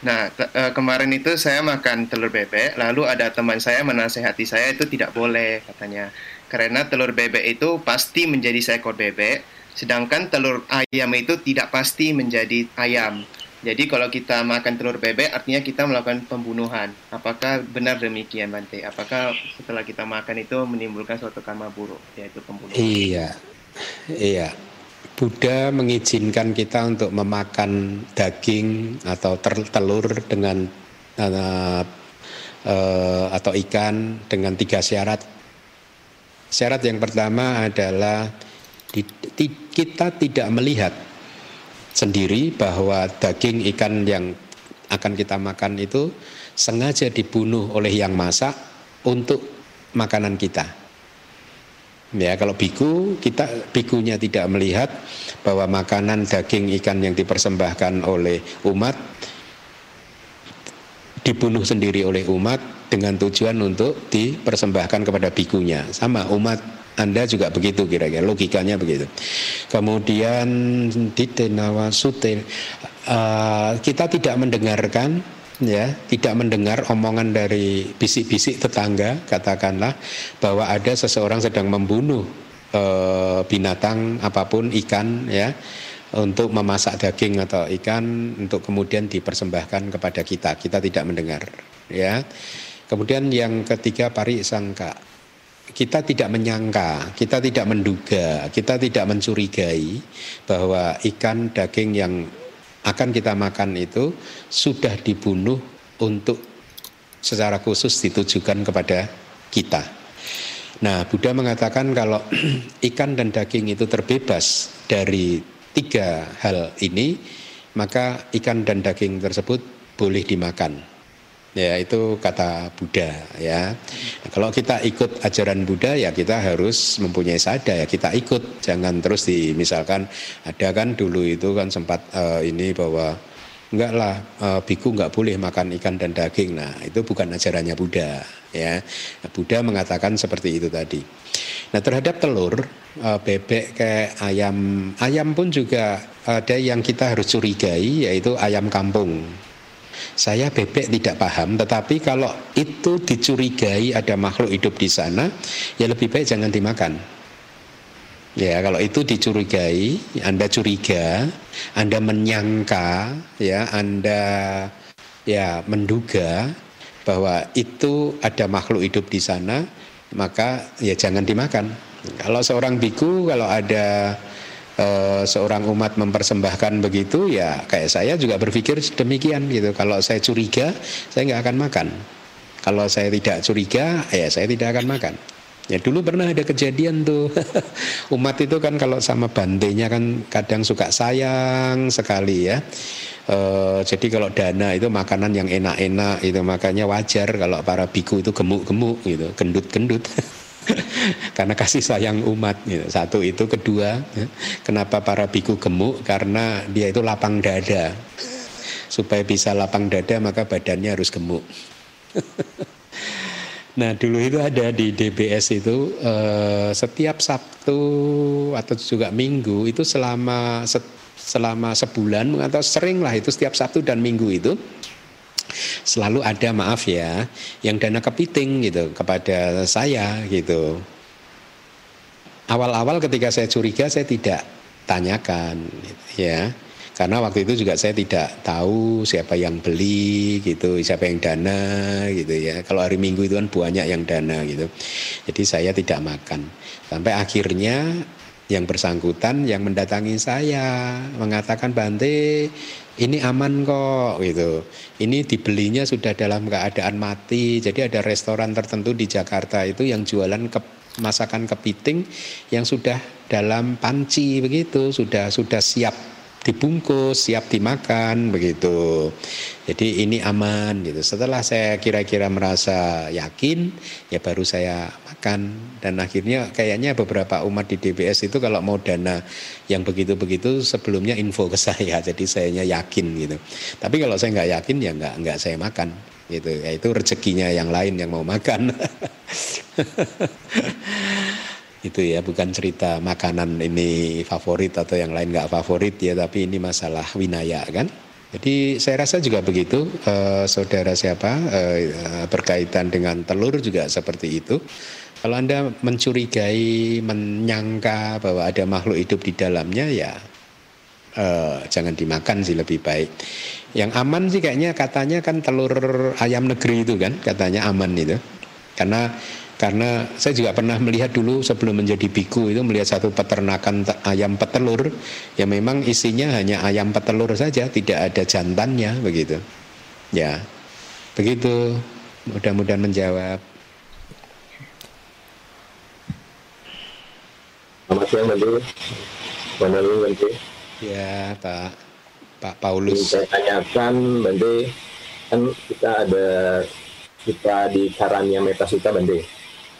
[SPEAKER 8] Nah, ke uh, kemarin itu saya makan telur bebek, lalu ada teman saya menasehati saya itu tidak boleh katanya. Karena telur bebek itu pasti menjadi seekor bebek, sedangkan telur ayam itu tidak pasti menjadi ayam. Jadi kalau kita makan telur bebek artinya kita melakukan pembunuhan. Apakah benar demikian Bante? Apakah setelah kita makan itu menimbulkan suatu karma buruk yaitu pembunuhan?
[SPEAKER 1] Iya. Iya. Buddha mengizinkan kita untuk memakan daging atau telur dengan uh, uh, atau ikan dengan tiga syarat. Syarat yang pertama adalah di, di, kita tidak melihat sendiri bahwa daging ikan yang akan kita makan itu sengaja dibunuh oleh yang masak untuk makanan kita. Ya, kalau biku kita bikunya tidak melihat bahwa makanan daging ikan yang dipersembahkan oleh umat dibunuh sendiri oleh umat dengan tujuan untuk dipersembahkan kepada bikunya. Sama umat anda juga begitu kira-kira logikanya begitu. Kemudian di tenawa sute uh, kita tidak mendengarkan ya tidak mendengar omongan dari bisik-bisik tetangga katakanlah bahwa ada seseorang sedang membunuh e, binatang apa pun ikan ya untuk memasak daging atau ikan untuk kemudian dipersembahkan kepada kita. Kita tidak mendengar ya. Kemudian yang ketiga pari sangka kita tidak menyangka, kita tidak menduga, kita tidak mencurigai bahwa ikan daging yang akan kita makan itu sudah dibunuh untuk secara khusus ditujukan kepada kita. Nah, Buddha mengatakan kalau ikan dan daging itu terbebas dari tiga hal ini, maka ikan dan daging tersebut boleh dimakan. Ya itu kata Buddha ya. Nah, kalau kita ikut ajaran Buddha ya kita harus mempunyai sada ya kita ikut. Jangan terus di misalkan ada kan dulu itu kan sempat uh, ini bahwa enggak lah uh, biku enggak boleh makan ikan dan daging. Nah, itu bukan ajarannya Buddha ya. Buddha mengatakan seperti itu tadi. Nah, terhadap telur, uh, bebek kayak ayam, ayam pun juga ada yang kita harus curigai yaitu ayam kampung. Saya bebek tidak paham, tetapi kalau itu dicurigai ada makhluk hidup di sana, ya lebih baik jangan dimakan. Ya, kalau itu dicurigai, Anda curiga, Anda menyangka, ya, Anda ya menduga bahwa itu ada makhluk hidup di sana, maka ya jangan dimakan. Kalau seorang biku, kalau ada uh, seorang umat mempersembahkan begitu, ya kayak saya juga berpikir demikian gitu. Kalau saya curiga, saya nggak akan makan. Kalau saya tidak curiga, ya saya tidak akan makan. Ya dulu pernah ada kejadian tuh umat itu kan kalau sama bantenya kan kadang suka sayang sekali ya. E, jadi kalau dana itu makanan yang enak-enak itu makanya wajar kalau para biku itu gemuk-gemuk gitu, gendut-gendut. karena kasih sayang umat gitu. Satu itu kedua, ya. kenapa para biku gemuk? Karena dia itu lapang dada. Supaya bisa lapang dada maka badannya harus gemuk. Nah dulu itu ada di DBS itu eh, setiap Sabtu atau juga Minggu itu selama selama sebulan atau sering lah itu setiap Sabtu dan Minggu itu selalu ada maaf ya yang dana kepiting gitu kepada saya gitu. Awal-awal ketika saya curiga saya tidak tanyakan ya karena waktu itu juga saya tidak tahu siapa yang beli gitu, siapa yang dana gitu ya. Kalau hari Minggu itu kan banyak yang dana gitu. Jadi saya tidak makan. Sampai akhirnya yang bersangkutan yang mendatangi saya mengatakan Bante ini aman kok gitu. Ini dibelinya sudah dalam keadaan mati. Jadi ada restoran tertentu di Jakarta itu yang jualan ke masakan kepiting yang sudah dalam panci begitu, sudah sudah siap dibungkus, siap dimakan begitu. Jadi ini aman gitu. Setelah saya kira-kira merasa yakin, ya baru saya makan dan akhirnya kayaknya beberapa umat di DBS itu kalau mau dana yang begitu-begitu sebelumnya info ke saya, jadi sayanya yakin gitu. Tapi kalau saya nggak yakin ya nggak nggak saya makan gitu. Ya itu rezekinya yang lain yang mau makan. itu ya bukan cerita makanan ini favorit atau yang lain nggak favorit ya tapi ini masalah winaya kan jadi saya rasa juga begitu eh, saudara siapa eh, berkaitan dengan telur juga seperti itu kalau anda mencurigai menyangka bahwa ada makhluk hidup di dalamnya ya eh, jangan dimakan sih lebih baik. Yang aman sih kayaknya katanya kan telur ayam negeri itu kan katanya aman itu. Karena karena saya juga pernah melihat dulu sebelum menjadi biku itu melihat satu peternakan ayam petelur ya memang isinya hanya ayam petelur saja tidak ada jantannya begitu. Ya begitu. Mudah-mudahan menjawab
[SPEAKER 9] Selamat siang Bante Bante Bante
[SPEAKER 1] Ya Pak Pak Paulus
[SPEAKER 9] Saya tanyakan Bante kan kita ada kita di Karanya Metasuta Bante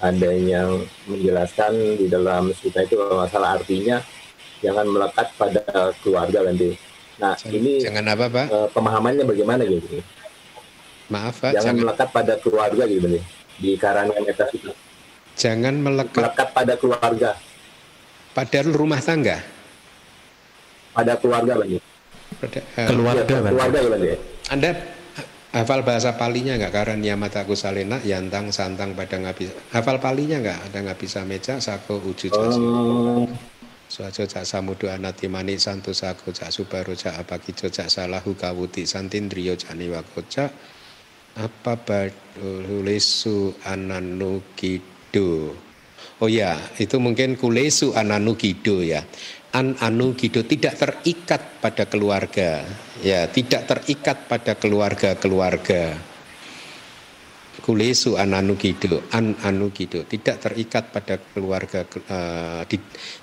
[SPEAKER 9] ada yang menjelaskan di dalam suta itu masalah artinya jangan melekat pada keluarga nanti. Nah
[SPEAKER 1] jangan,
[SPEAKER 9] ini
[SPEAKER 1] jangan apa pak?
[SPEAKER 9] Uh, pemahamannya bagaimana gitu?
[SPEAKER 1] Maaf pak.
[SPEAKER 9] Jangan, jangan melekat pada keluarga gitu nih di karena metafisik.
[SPEAKER 1] Jangan melekat.
[SPEAKER 9] Melekat pada keluarga.
[SPEAKER 1] Pada rumah tangga.
[SPEAKER 9] Pada keluarga bang.
[SPEAKER 1] Pada,
[SPEAKER 9] uh, keluarga, ya, keluarga bang.
[SPEAKER 1] Anda Hafal bahasa palinya nggak? Karena mataku salena, yantang, santang, pada nggak bisa. Hafal palinya nggak? Ada nggak bisa meja, sako, uju, caci. Oh. Suaco cak samudu anati mani santu sako cak subaro cak apakijo cak salahu kawuti santindriyo cak niwako cak apa badulesu ananukido. Oh ya, itu mungkin kulesu ananukido ya. An anu gitu tidak terikat pada keluarga. Ya tidak terikat pada keluarga-keluarga. Kulesu an anu gitu an anu gitu tidak terikat pada keluarga uh, di,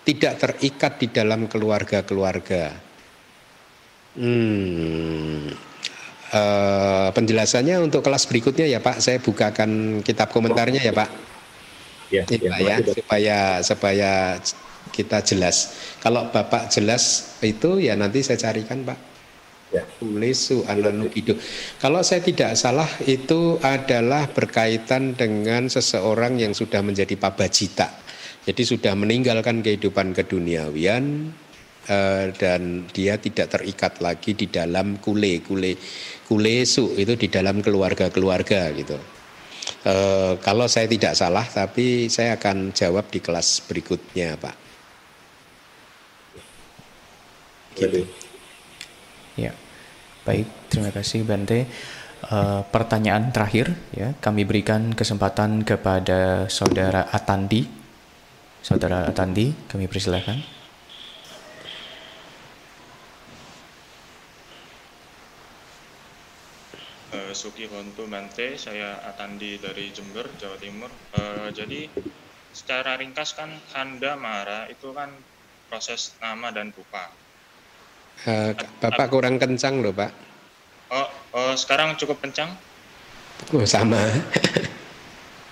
[SPEAKER 1] tidak terikat di dalam keluarga-keluarga. Hmm, uh, penjelasannya untuk kelas berikutnya ya Pak. Saya bukakan kitab komentarnya ya Pak ya, ya, ya supaya supaya kita jelas. Kalau Bapak jelas itu ya nanti saya carikan Pak. Ya. Kulesu ananukido. Kalau saya tidak salah itu adalah berkaitan dengan seseorang yang sudah menjadi pabajita. Jadi sudah meninggalkan kehidupan keduniawian uh, dan dia tidak terikat lagi di dalam kule kule kulesu itu di dalam keluarga-keluarga gitu. Uh, kalau saya tidak salah tapi saya akan jawab di kelas berikutnya, Pak.
[SPEAKER 2] Gitu. Ya, baik. Terima kasih Bante. Uh, pertanyaan terakhir ya, kami berikan kesempatan kepada Saudara Atandi. Saudara Atandi, kami persilakan.
[SPEAKER 10] Uh, Suki Hontu Bante, saya Atandi dari Jember, Jawa Timur. Uh, jadi secara ringkas kan Handa Mara itu kan proses nama dan rupa
[SPEAKER 1] Uh, Bapak kurang kencang loh Pak.
[SPEAKER 10] Oh, oh sekarang cukup kencang?
[SPEAKER 1] Oh, sama.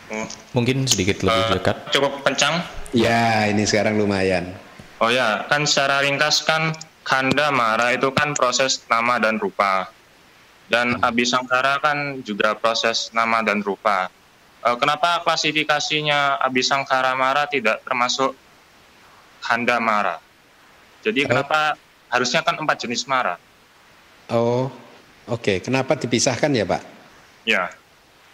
[SPEAKER 2] oh. Mungkin sedikit lebih uh, dekat.
[SPEAKER 10] Cukup kencang?
[SPEAKER 1] Ya, ini sekarang lumayan.
[SPEAKER 10] Oh ya, kan secara ringkas kan kanda mara itu kan proses nama dan rupa. Dan hmm. abisangkara kan juga proses nama dan rupa. Uh, kenapa klasifikasinya abisangkara mara tidak termasuk kanda mara? Jadi uh, kenapa harusnya kan empat jenis mara.
[SPEAKER 1] Oh, oke. Okay. Kenapa dipisahkan ya Pak?
[SPEAKER 10] Ya.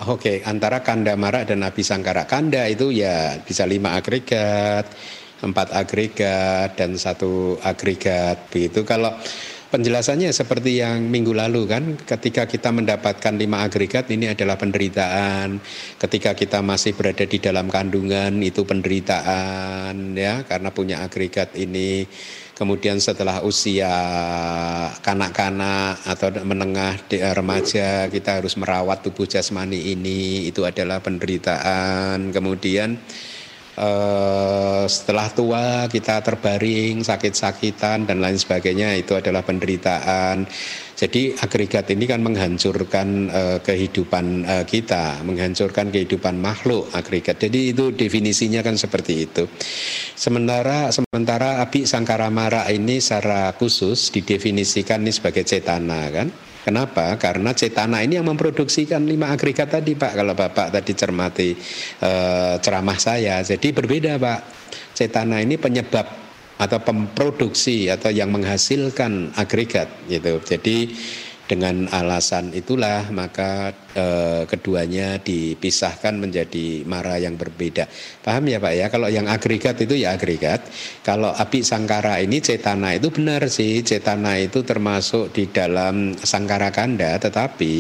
[SPEAKER 1] Oke, okay. antara kanda mara dan nabi sangkara. Kanda itu ya bisa lima agregat, empat agregat dan satu agregat. Begitu. Kalau penjelasannya seperti yang minggu lalu kan ketika kita mendapatkan lima agregat ini adalah penderitaan. Ketika kita masih berada di dalam kandungan itu penderitaan ya karena punya agregat ini. Kemudian setelah usia kanak-kanak atau menengah remaja kita harus merawat tubuh jasmani ini itu adalah penderitaan. Kemudian Uh, setelah tua kita terbaring sakit-sakitan dan lain sebagainya itu adalah penderitaan jadi agregat ini kan menghancurkan uh, kehidupan uh, kita, menghancurkan kehidupan makhluk agregat. Jadi itu definisinya kan seperti itu. Sementara sementara api sangkara mara ini secara khusus didefinisikan ini sebagai cetana kan. Kenapa? Karena cetana ini yang memproduksikan lima agregat tadi Pak. Kalau Bapak tadi cermati uh, ceramah saya, jadi berbeda Pak. Cetana ini penyebab atau pemproduksi atau yang menghasilkan agregat gitu. Jadi dengan alasan itulah maka eh, keduanya dipisahkan menjadi mara yang berbeda. Paham ya Pak ya? Kalau yang agregat itu ya agregat. Kalau api sangkara ini cetana itu benar sih. Cetana itu termasuk di dalam sangkara kanda tetapi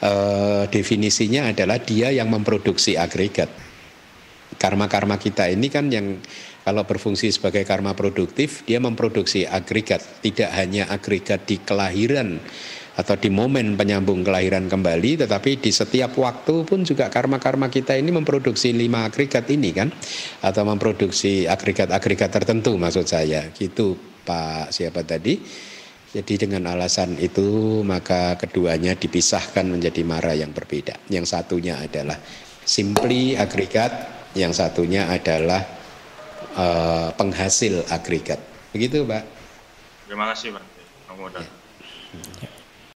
[SPEAKER 1] eh, definisinya adalah dia yang memproduksi agregat. Karma-karma kita ini kan yang kalau berfungsi sebagai karma produktif, dia memproduksi agregat, tidak hanya agregat di kelahiran atau di momen penyambung kelahiran kembali, tetapi di setiap waktu pun juga karma-karma kita ini memproduksi lima agregat ini kan, atau memproduksi agregat-agregat tertentu maksud saya, gitu Pak siapa tadi. Jadi dengan alasan itu maka keduanya dipisahkan menjadi mara yang berbeda. Yang satunya adalah simply agregat, yang satunya adalah uh, penghasil agregat. Begitu, Pak.
[SPEAKER 10] Terima kasih, Pak. Ya.